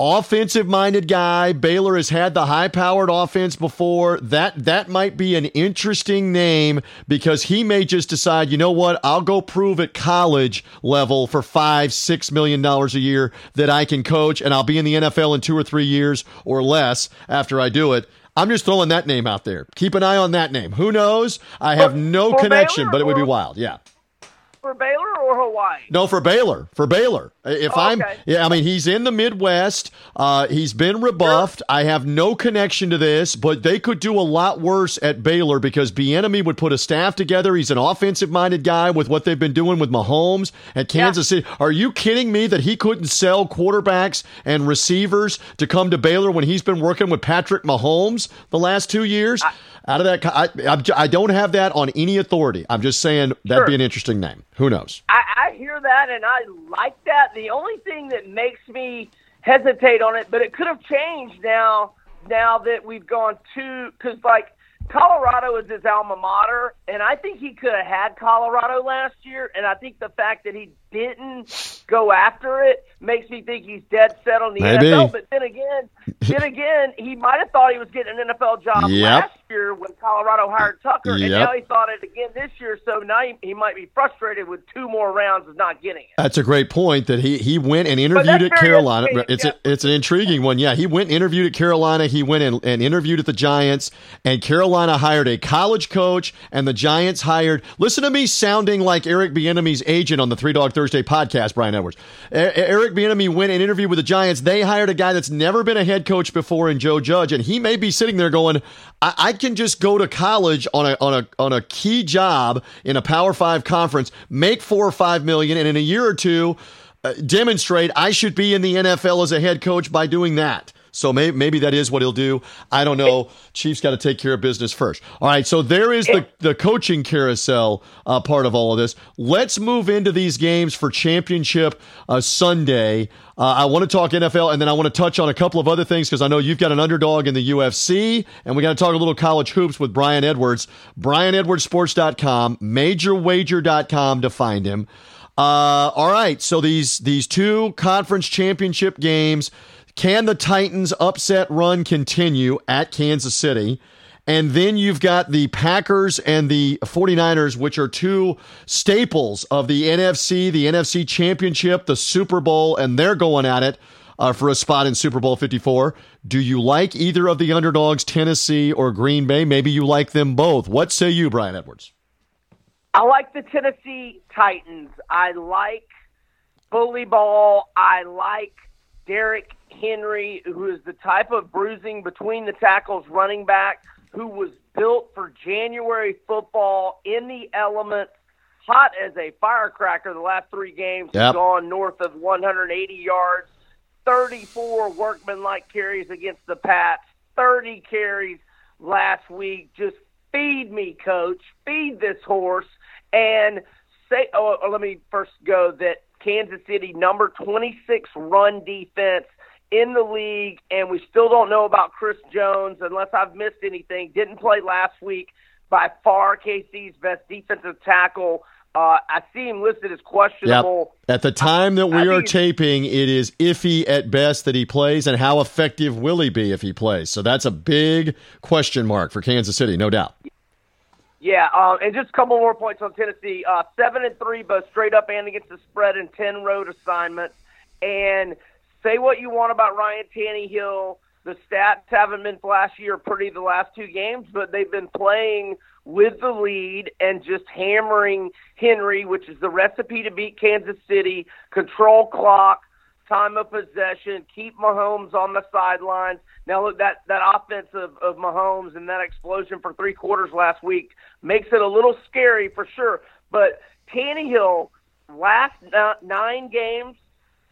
offensive minded guy. Baylor has had the high powered offense before. That that might be an interesting name because he may just decide, you know what, I'll go prove at college level for five, six million dollars a year that I can coach and I'll be in the NFL in two or three years or less after I do it. I'm just throwing that name out there. Keep an eye on that name. Who knows? I have no for connection, Baylor but it would be wild. Yeah. For Baylor or Hawaii. No, for Baylor. For Baylor. If Oh, I'm, okay. yeah, I mean, he's in the Midwest. Uh, he's been rebuffed. I have no connection to this, but they could do a lot worse at Baylor because Bieniemy would put a staff together. He's an offensive-minded guy with what they've been doing with Mahomes at Kansas City. Are you kidding me that he couldn't sell quarterbacks and receivers to come to Baylor when he's been working with Patrick Mahomes the last two years? Out of that, I, I don't have that on any authority. I'm just saying that'd Sure. be an interesting name. Who knows? I, I hear that and I like that. The only thing that makes me hesitate on it, but it could have changed now. Now that we've gone to, because like Colorado is his alma mater, and I think he could have had Colorado last year. And I think the fact that he didn't go after it makes me think he's dead set on the Maybe. NFL. But then again, *laughs* then again, he might have thought he was getting an NFL job Yep. last year when Colorado hired Tucker, and now he thought it again this year. So now he, he might be frustrated with two more rounds of not getting it. That's a great point. That he he went and interviewed at Carolina. It's yeah. a, it's an intriguing one. Yeah, he went and interviewed at Carolina. He went and, and interviewed at the Giants, and Carolina hired a college coach, and the Giants hired. Listen to me sounding like Eric Bieniemy's agent on the Three Dog Thursday podcast. Brian Edwards. E- Eric Bieniemy went and interviewed with the Giants. They hired a guy that's never been a head coach before in Joe Judge, and he may be sitting there going, I, I can just go to college on a on a on a key job in a Power Five conference, make four or five million, and in a year or two, uh, demonstrate I should be in the NFL as a head coach by doing that. So maybe, maybe that is what he'll do. I don't know. Chiefs got to take care of business first. All right. So there is the, the coaching carousel uh, part of all of this. Let's move into these games for championship uh, Sunday. Uh, I want to talk NFL and then I want to touch on a couple of other things because I know you've got an underdog in the UFC and we got to talk a little college hoops with Brian Edwards. BrianEdwardsSports.com, MajorWager.com to find him. Uh, all right, so these these two conference championship games, can the Titans upset run continue at Kansas City? And then you've got the Packers and the 49ers, which are two staples of the NFC, the NFC Championship, the Super Bowl, and they're going at it uh, for a spot in Super Bowl 54. Do you like either of the underdogs, Tennessee or Green Bay? Maybe you like them both. What say you, Brian Edwards? I like the Tennessee Titans. I like bully ball. I like Derrick Henry, who is the type of bruising between the tackles running back who was built for January football in the elements, hot as a firecracker the last three games, Yep. gone north of 180 yards, 34 workmanlike carries against the Pats, 30 carries last week. Just feed me, coach. Feed this horse. And say, oh, oh, let me first go that Kansas City, number 26 run defense in the league, and we still don't know about Chris Jones unless I've missed anything. Didn't play last week. By far, KC's best defensive tackle. Uh, I see him listed as questionable. At the time that we I are taping, it is iffy at best that he plays, and how effective will he be if he plays? So that's a big question mark for Kansas City, no doubt. Yeah, um, and just a couple more points on Tennessee. Uh, seven and three, both straight up and against the spread, and ten road assignments. And say what you want about Ryan Tannehill, the stats haven't been flashy or pretty the last two games, but they've been playing with the lead and just hammering Henry, which is the recipe to beat Kansas City. Control clock, time of possession, keep Mahomes on the sidelines. Now look that that offense of, of Mahomes and that explosion for three quarters last week makes it a little scary for sure. But Tannehill last nine games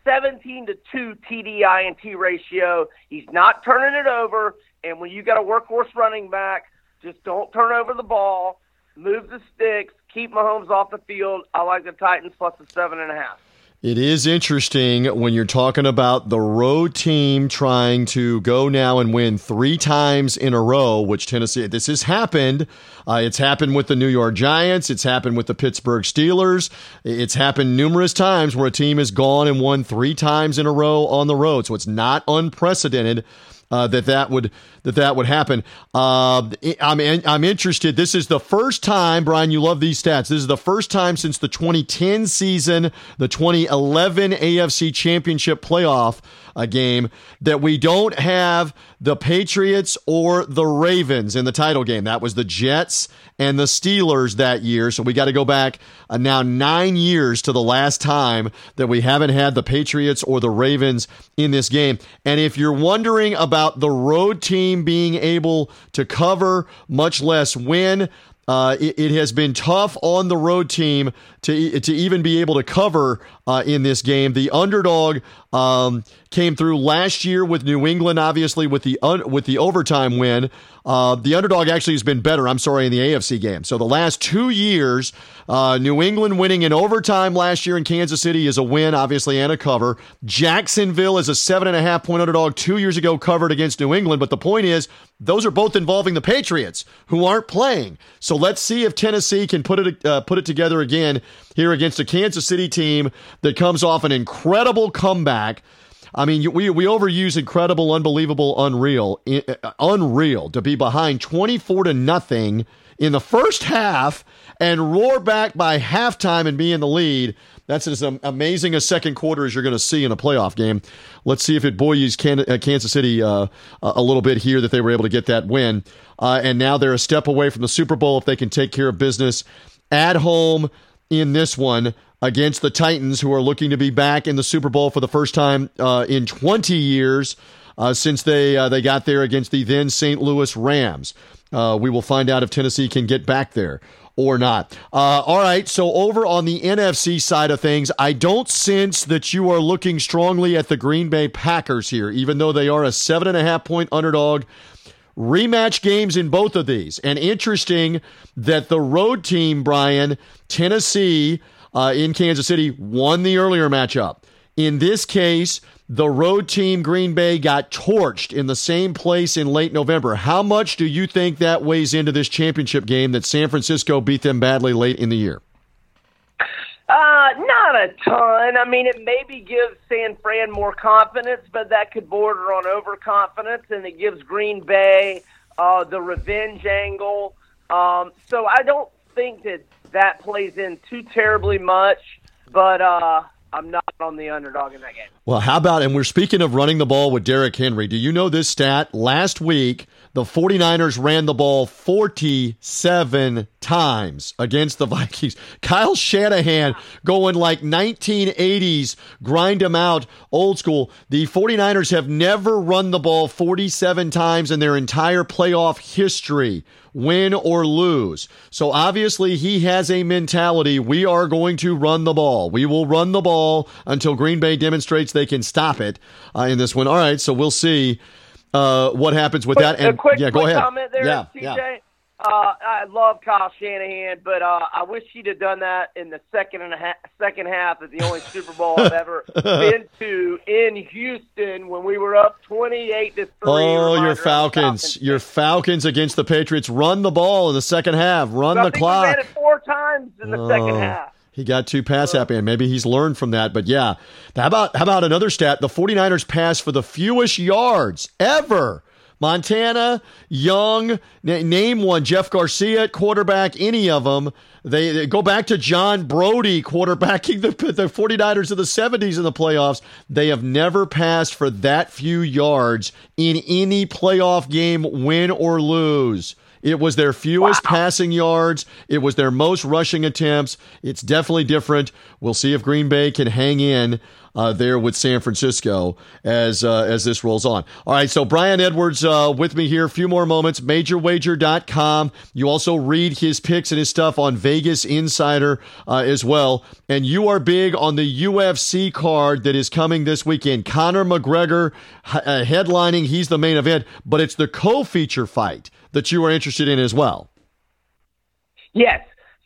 17 to 2 TDI and T ratio. He's not turning it over. And when you got a workhorse running back, just don't turn over the ball, move the sticks, keep Mahomes off the field. I like the Titans plus the seven and a half. It is interesting when you're talking about the road team trying to go now and win three times in a row, which Tennessee, this has happened. Uh, it's happened with the New York Giants. It's happened with the Pittsburgh Steelers. It's happened numerous times where a team has gone and won three times in a row on the road. So it's not unprecedented uh, that that would that that would happen. Uh, I'm I'm interested. This is the first time, Brian. You love these stats. This is the first time since the 2010 season, the 2011 AFC Championship playoff a game that we don't have the Patriots or the Ravens in the title game. That was the Jets and the Steelers that year. So we got to go back uh, now nine years to the last time that we haven't had the Patriots or the Ravens in this game. And if you're wondering about the road team being able to cover, much less win, uh, it, it, has been tough on the road team to to even be able to cover uh, in this game. The underdog um, came through last year with New England, obviously with the un- with the overtime win. Uh, the underdog actually has been better. I'm sorry in the AFC game. So the last two years, uh, New England winning in overtime last year in Kansas City is a win, obviously, and a cover. Jacksonville is a seven and a half point underdog two years ago, covered against New England. But the point is, those are both involving the Patriots who aren't playing. So let's see if Tennessee can put it uh, put it together again here against a Kansas City team that comes off an incredible comeback. I mean, we, we overuse incredible, unbelievable, unreal, uh, unreal to be behind 24 to nothing in the first half and roar back by halftime and be in the lead. That's as amazing a second quarter as you're going to see in a playoff game. Let's see if it buoys uh, Kansas City uh, a little bit here that they were able to get that win. Uh, and now they're a step away from the Super Bowl if they can take care of business at home in this one against the Titans, who are looking to be back in the Super Bowl for the first time uh, in 20 years uh, since they uh, they got there against the then St. Louis Rams. Uh, we will find out if Tennessee can get back there or not. Uh, all right, so over on the NFC side of things, I don't sense that you are looking strongly at the Green Bay Packers here, even though they are a seven and a half point underdog rematch games in both of these. And interesting that the road team, Brian, Tennessee uh, in Kansas City, won the earlier matchup. In this case, the road team, Green Bay, got torched in the same place in late November. How much do you think that weighs into this championship game that San Francisco beat them badly late in the year? Uh, not a ton. I mean, it maybe gives San Fran more confidence, but that could border on overconfidence, and it gives Green Bay uh, the revenge angle. Um, so I don't think that that plays in too terribly much, but uh, I'm not on the underdog in that game. Well, how about, and we're speaking of running the ball with Derrick Henry. Do you know this stat? Last week, the 49ers ran the ball 47 times against the *laughs* Vikings. Kyle Shanahan going like 1980s, grind them out, old school. The 49ers have never run the ball 47 times in their entire playoff history, win or lose. So obviously he has a mentality. We are going to run the ball. We will run the ball until Green Bay demonstrates they can stop it uh, in this one. All right, so we'll see uh, what happens with quick, that. And quick, yeah, go quick ahead. comment there, yeah, TJ. Yeah. Uh, I love Kyle Shanahan, but uh, I wish he'd have done that in the second and a half, second half of the only Super Bowl I've ever *laughs* been to in Houston when we were up twenty-eight to three. Oh, your Falcons, your Falcons against the Patriots. Run the ball in the second half. Run the clock. ran it four times in the oh. second half. He got too pass happy, and maybe he's learned from that. But yeah, how about how about another stat? The 49ers passed for the fewest yards ever Montana, Young, name one, Jeff Garcia at quarterback, any of them. They, they, go back to John Brodie quarterbacking the, *laughs* the 49ers of the 70s in the playoffs. They have never passed for that few yards in any playoff game, win or lose. It was their fewest wow. passing yards. It was their most rushing attempts. It's definitely different. We'll see if Green Bay can hang in uh, there with San Francisco as uh, as this rolls on. All right, so Brian Edwards uh, with me here. A few more moments. MajorWager.com. You also read his picks and his stuff on Vegas Insider uh, as well. And you are big on the UFC card that is coming this weekend. Conor McGregor uh, headlining. He's the main event, but it's the co-feature fight that you are interested in as well. Yes.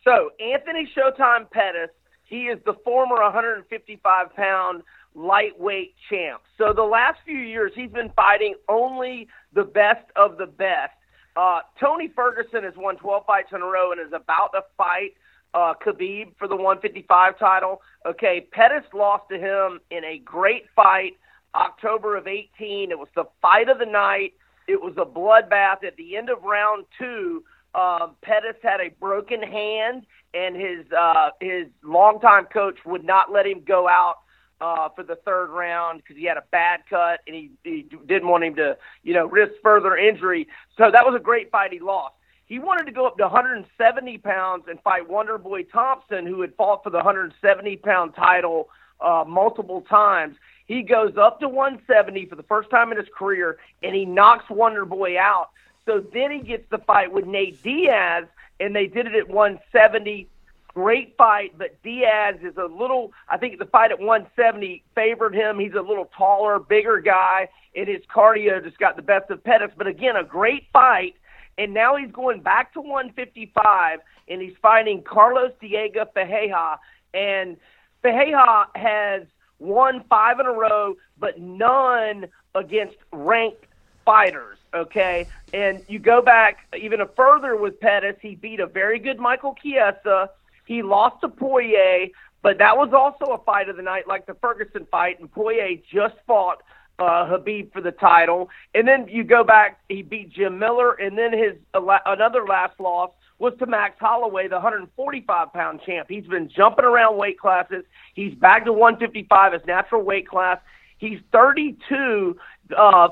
So Anthony Showtime Pettis, he is the former 155 pound lightweight champ. So the last few years, he's been fighting only the best of the best. Uh, Tony Ferguson has won 12 fights in a row and is about to fight uh, Khabib for the 155 title. Okay, Pettis lost to him in a great fight October of 18. It was the fight of the night. It was a bloodbath. At the end of round two, um, Pettis had a broken hand, and his uh, his longtime coach would not let him go out uh, for the third round because he had a bad cut, and he, he didn't want him to, you know, risk further injury. So that was a great fight. He lost. He wanted to go up to 170 pounds and fight Wonder Boy Thompson, who had fought for the 170 pound title uh, multiple times. He goes up to 170 for the first time in his career, and he knocks Wonder Boy out. So then he gets the fight with Nate Diaz, and they did it at 170. Great fight, but Diaz is a little. I think the fight at 170 favored him. He's a little taller, bigger guy, and his cardio just got the best of Pettis. But again, a great fight. And now he's going back to 155, and he's fighting Carlos Diego Ferreira. And Ferreira has won five in a row, but none against ranked fighters. Okay, and you go back even further with Pettis. He beat a very good Michael Chiesa. He lost to Poirier, but that was also a fight of the night, like the Ferguson fight. And Poirier just fought uh, Khabib for the title. And then you go back, he beat Jim Miller, and then his another last loss was to Max Holloway, the 145 pound champ. He's been jumping around weight classes. He's back to 155 as natural weight class. He's 32. Uh,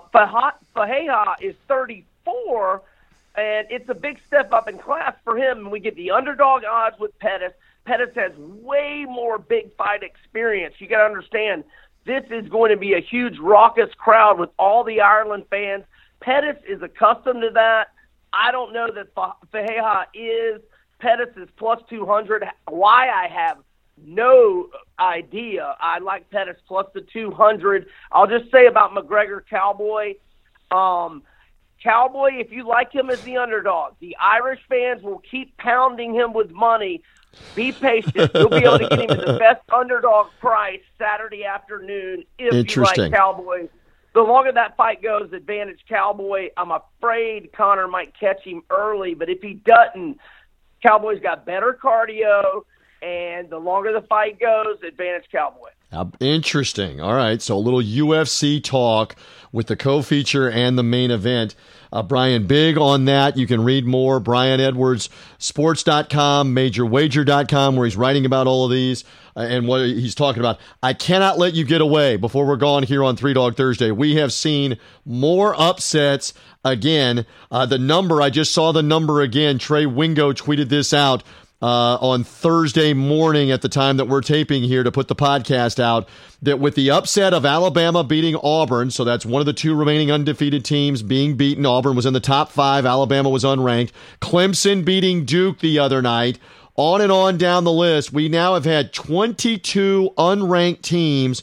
Ferreira is 34, and it's a big step up in class for him. And we get the underdog odds with Pettis. Pettis has way more big fight experience. You got to understand, this is going to be a huge raucous crowd with all the Ireland fans. Pettis is accustomed to that. I don't know that Ferreira is. Pettis is plus 200. Why I have no idea. I like Pettis plus the 200. I'll just say about McGregor Cowboy. Um, Cowboy, if you like him as the underdog, the Irish fans will keep pounding him with money. Be patient. You'll be able to get him at the *laughs* best underdog price Saturday afternoon if you like Cowboy the longer that fight goes, advantage Cowboy. I'm afraid Conor might catch him early, but if he doesn't, Cowboy's got better cardio, and the longer the fight goes, advantage Cowboy. Interesting. All right, so a little UFC talk with the co-feature and the main event. Uh, Brian Big on that. You can read more. Brian Edwards, sports.com, majorwager.com, where he's writing about all of these uh, and what he's talking about. I cannot let you get away before we're gone here on Three Dog Thursday. We have seen more upsets again. Uh, the number, I just saw the number again. Trey Wingo tweeted this out uh, on Thursday morning at the time that we're taping here to put the podcast out that with the upset of Alabama beating Auburn, so that's one of the two remaining undefeated teams being beaten. Auburn was in the top five, Alabama was unranked. Clemson beating Duke the other night. On and on down the list, we now have had 22 unranked teams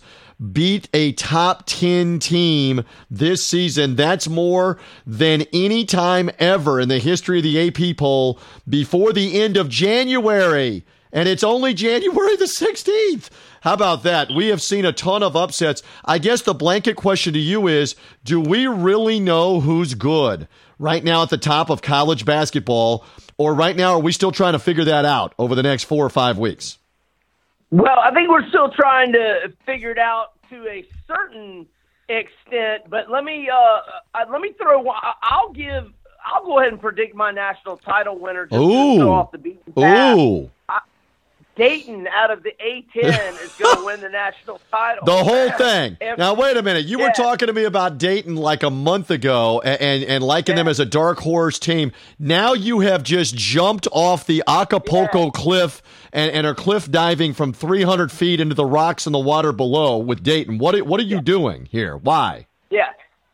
beat a top 10 team this season. That's more than any time ever in the history of the AP poll before the end of January. And it's only January the 16th. How about that? We have seen a ton of upsets. I guess the blanket question to you is do we really know who's good right now at the top of college basketball? Or right now, are we still trying to figure that out over the next four or five weeks? Well, I think we're still trying to figure it out to a certain extent, but let me uh, uh let me throw. I'll give. I'll go ahead and predict my national title winner. Just Ooh. off the beaten path. Ooh. Dayton out of the A10 is going *laughs* to win the national title. The whole thing. And- now, wait a minute. You were talking to me about Dayton like a month ago and, and, and liking them as a dark horse team. Now you have just jumped off the Acapulco Yeah. cliff and, and are cliff diving from 300 feet into the rocks and the water below with Dayton. What, are- what are you doing here? Why? Yeah.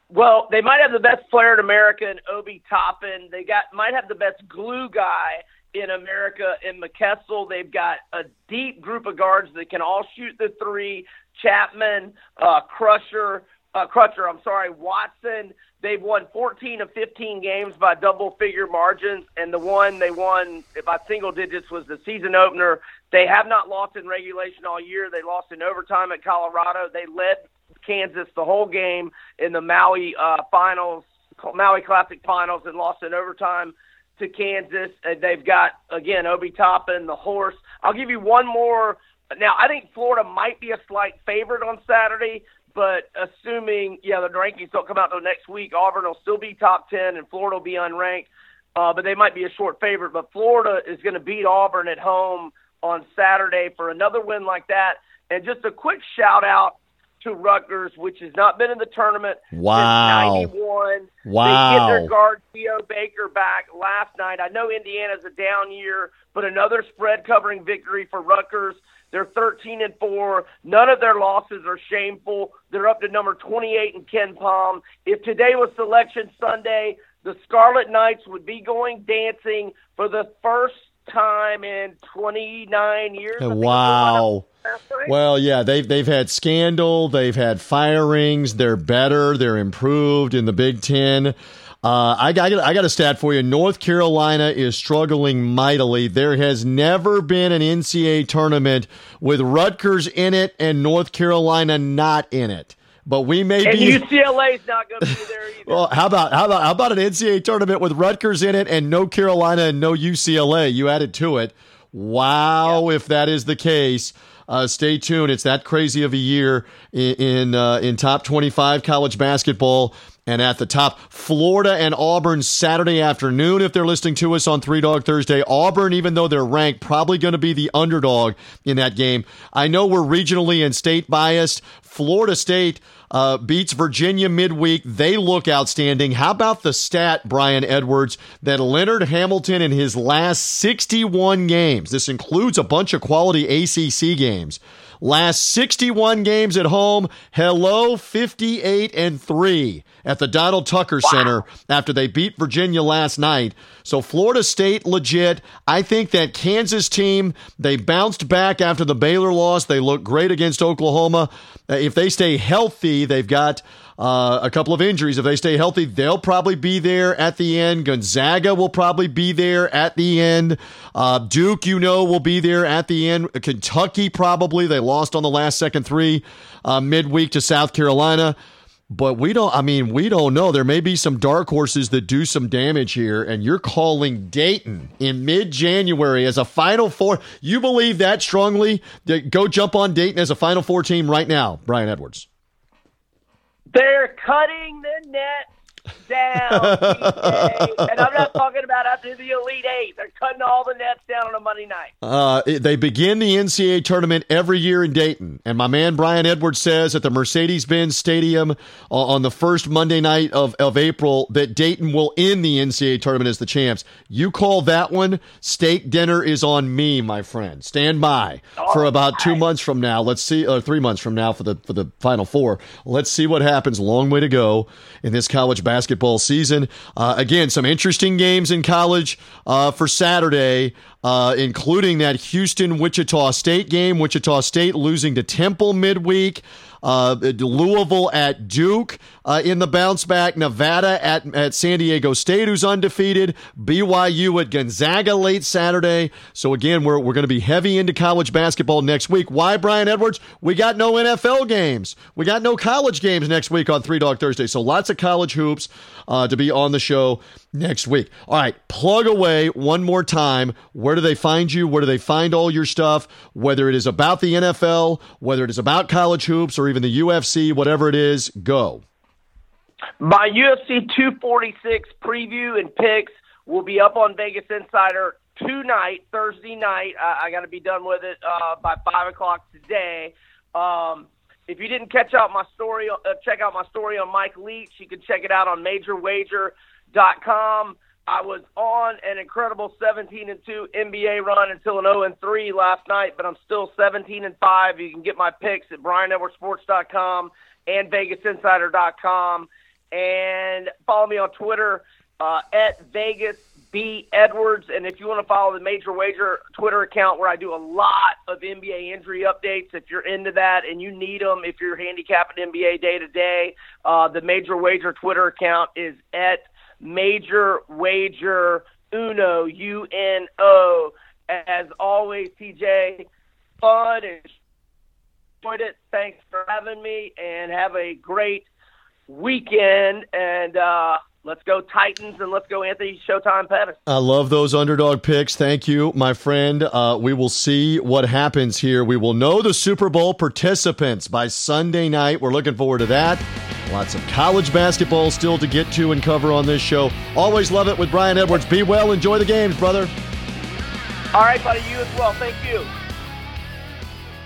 Well, they might have the best player in America in Obi Toppin. They got might have the best glue guy in America in Mikesell. They've got a deep group of guards that can all shoot the three. Chatman, uh, Crusher, uh, Crutcher, I'm sorry, Watson. They've won 14 of 15 games by double figure margins, and the one they won by single digits was the season opener. They have not lost in regulation all year. They lost in overtime at Colorado. They led Kansas the whole game in the Maui uh, finals, Maui Classic finals, and lost in overtime to Kansas. They've got again Obi Toppin, the horse. I'll give you one more. Now I think Florida might be a slight favorite on Saturday, but assuming yeah the rankings don't come out till next week, Auburn will still be top ten and Florida will be unranked. Uh, but they might be a short favorite. But Florida is going to beat Auburn at home on Saturday for another win like that. And just a quick shout out to Rutgers, which has not been in the tournament Wow. since '91. Wow. They get their guard Geo Baker back last night. I know Indiana's a down year, but another spread covering victory for Rutgers. They're 13 and four. None of their losses are shameful. They're up to number 28 in KenPom. If today was Selection Sunday, the Scarlet Knights would be going dancing for the first time in 29 years. I think is the Wow. Well, yeah, they've they've had scandal, they've had firings. They're better, they're improved in the Big Ten. Uh, I got I got a stat for you. North Carolina is struggling mightily. There has never been an NCAA tournament with Rutgers in it and North Carolina not in it. But we may and be. UCLA's not going to be there either. *laughs* Well, how about how about how about an NCAA tournament with Rutgers in it and no Carolina and no UCLA? You added to it. Wow, if that is the case. Uh, stay tuned. It's that crazy of a year in in, uh, in top twenty-five college basketball, and at the top, Florida and Auburn Saturday afternoon. If they're listening to us on Three Dog Thursday, Auburn, even though they're ranked, probably going to be the underdog in that game. I know we're regionally and state biased. Florida State uh, beats Virginia midweek. They look outstanding. How about the stat, Brian Edwards, that Leonard Hamilton in his last 61 games, this includes a bunch of quality ACC games, last 61 games at home, hello, 58 and 3 at the Donald Tucker Center after they beat Virginia last night. So Florida State legit. I think that Kansas team, they bounced back after the Baylor loss. They look great against Oklahoma. Uh, If they stay healthy, they've got uh, a couple of injuries. If they stay healthy, they'll probably be there at the end. Gonzaga will probably be there at the end. Uh, Duke, you know, will be there at the end. Kentucky probably. They lost on the last second three uh, midweek to South Carolina. But we don't, I mean, we don't know. There may be some dark horses that do some damage here, and you're calling Dayton in mid January as a Final Four. You believe that strongly? Go jump on Dayton as a Final Four team right now, Brian Edwards. They're cutting the net down, and I'm not talking about after the Elite Eight. They're cutting all the nets down on a Monday night. Uh, they begin the NCAA tournament every year in Dayton. And my man Brian Edwards says at the Mercedes Benz Stadium uh, on the first Monday night of, of April that Dayton will end the NCAA tournament as the champs. You call that one, steak dinner is on me, my friend. Stand by for about two months from now. Let's see, or three months from now for the, for the final four. Let's see what happens. Long way to go in this college basketball season. Uh, again, some interesting games in college uh, for Saturday uh, including that Houston Wichita State game. Wichita State losing to Temple midweek. Uh, Louisville at Duke uh, in the bounce back. Nevada at, at San Diego State, who's undefeated. BYU at Gonzaga late Saturday. So, again, we're, we're going to be heavy into college basketball next week. Why, Brian Edwards? We got no NFL games. We got no college games next week on Three Dog Thursday. So, lots of college hoops uh, to be on the show next week. All right, plug away one more time. Where do they find you? Where do they find all your stuff? Whether it is about the NFL, whether it is about college hoops, or even the UFC, whatever it is, go. My UFC 246 preview and picks will be up on Vegas Insider tonight, Thursday night. I, I got to be done with it uh, by five o'clock today. Um, if you didn't catch out my story, uh, check out my story on Mike Leach. You can check it out on MajorWager.com. I was on an incredible 17 and 2 NBA run until an 0 and 3 last night, but I'm still 17 and 5. You can get my picks at BrianEdwardsSports.com and VegasInsider.com, and follow me on Twitter uh, at Vegas B Edwards. And if you want to follow the Major Wager Twitter account, where I do a lot of NBA injury updates, if you're into that and you need them, if you're handicapping NBA day to day, uh, the Major Wager Twitter account is at Major Wager Uno U N O. As always, TJ, fun and enjoyed it. Thanks for having me, and have a great weekend. And uh, Let's go Titans and let's go Anthony Showtime Pettis. I love those underdog picks. Thank you, my friend. Uh, we will see what happens here. We will know the Super Bowl participants by Sunday night. We're looking forward to that. Lots of college basketball still to get to and cover on this show. Always love it with Brian Edwards. Be well. Enjoy the games, brother. All right, buddy. You as well. Thank you.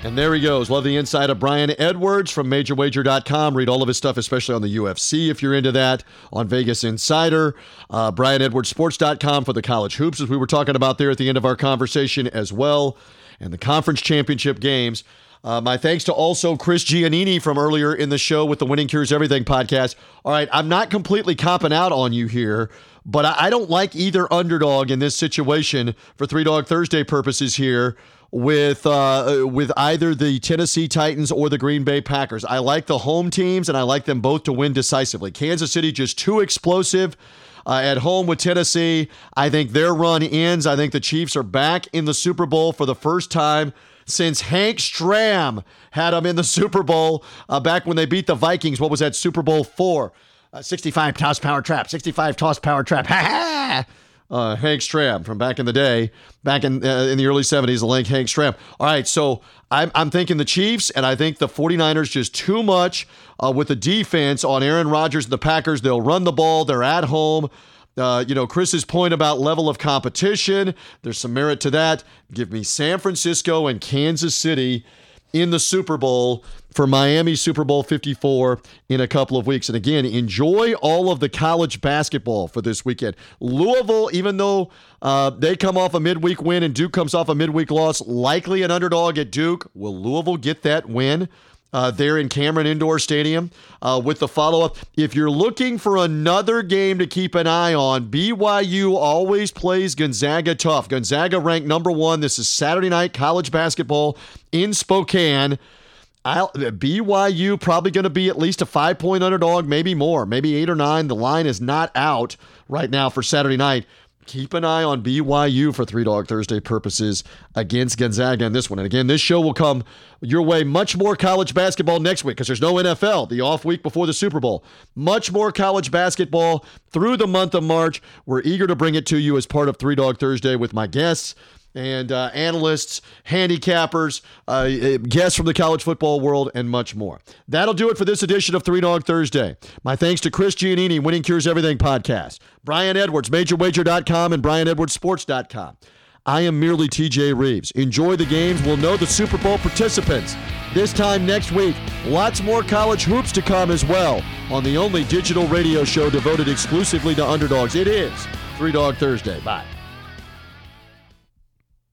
And there he goes. Love the insight of Brian Edwards from MajorWager.com. Read all of his stuff, especially on the UFC if you're into that, on Vegas Insider. Uh, BrianEdwardsSports.com for the college hoops, as we were talking about there at the end of our conversation as well, and the conference championship games. Uh, my thanks to also Chris Giannini from earlier in the show with the Winning Cures Everything podcast. All right, I'm not completely copping out on you here, but I, I don't like either underdog in this situation for Three Dog Thursday purposes here with uh, with either the Tennessee Titans or the Green Bay Packers. I like the home teams, and I like them both to win decisively. Kansas City just too explosive. Uh, at home with Tennessee, I think their run ends. I think the Chiefs are back in the Super Bowl for the first time since Hank Stram had them in the Super Bowl uh, back when they beat the Vikings. What was that Super Bowl four? Uh, 65 toss power trap. 65 toss power trap. *laughs* Ha ha! uh, Hank Stram from back in the day, back in uh, in the early 70s, the link Hank Stram. All right, so I'm, I'm thinking the Chiefs, and I think the 49ers just too much uh, with the defense on Aaron Rodgers and the Packers. They'll run the ball, they're at home. Uh, you know, Chris's point about level of competition, there's some merit to that. Give me San Francisco and Kansas City in the Super Bowl for Miami Super Bowl 54 in a couple of weeks. And again, enjoy all of the college basketball for this weekend. Louisville, even though uh, they come off a midweek win and Duke comes off a midweek loss, likely an underdog at Duke. Will Louisville get that win? Uh, there in Cameron Indoor Stadium uh, with the follow up. If you're looking for another game to keep an eye on, BYU always plays Gonzaga tough. Gonzaga ranked number one. This is Saturday night college basketball in Spokane. I'll, BYU probably going to be at least a five point underdog, maybe more, maybe eight or nine. The line is not out right now for Saturday night. Keep an eye on BYU for Three Dog Thursday purposes against Gonzaga in this one. And again, this show will come your way much more college basketball next week because there's no NFL, the off week before the Super Bowl. Much more college basketball through the month of March. We're eager to bring it to you as part of Three Dog Thursday with my guests and uh, analysts, handicappers, uh, guests from the college football world, and much more. That'll do it for this edition of Three Dog Thursday. My thanks to Chris Giannini, Winning Cures Everything podcast, Brian Edwards, MajorWager.com, and BrianEdwardsSports.com. I am merely TJ Reeves. Enjoy the games. We'll know the Super Bowl participants this time next week. Lots more college hoops to come as well on the only digital radio show devoted exclusively to underdogs. It is Three Dog Thursday. Bye.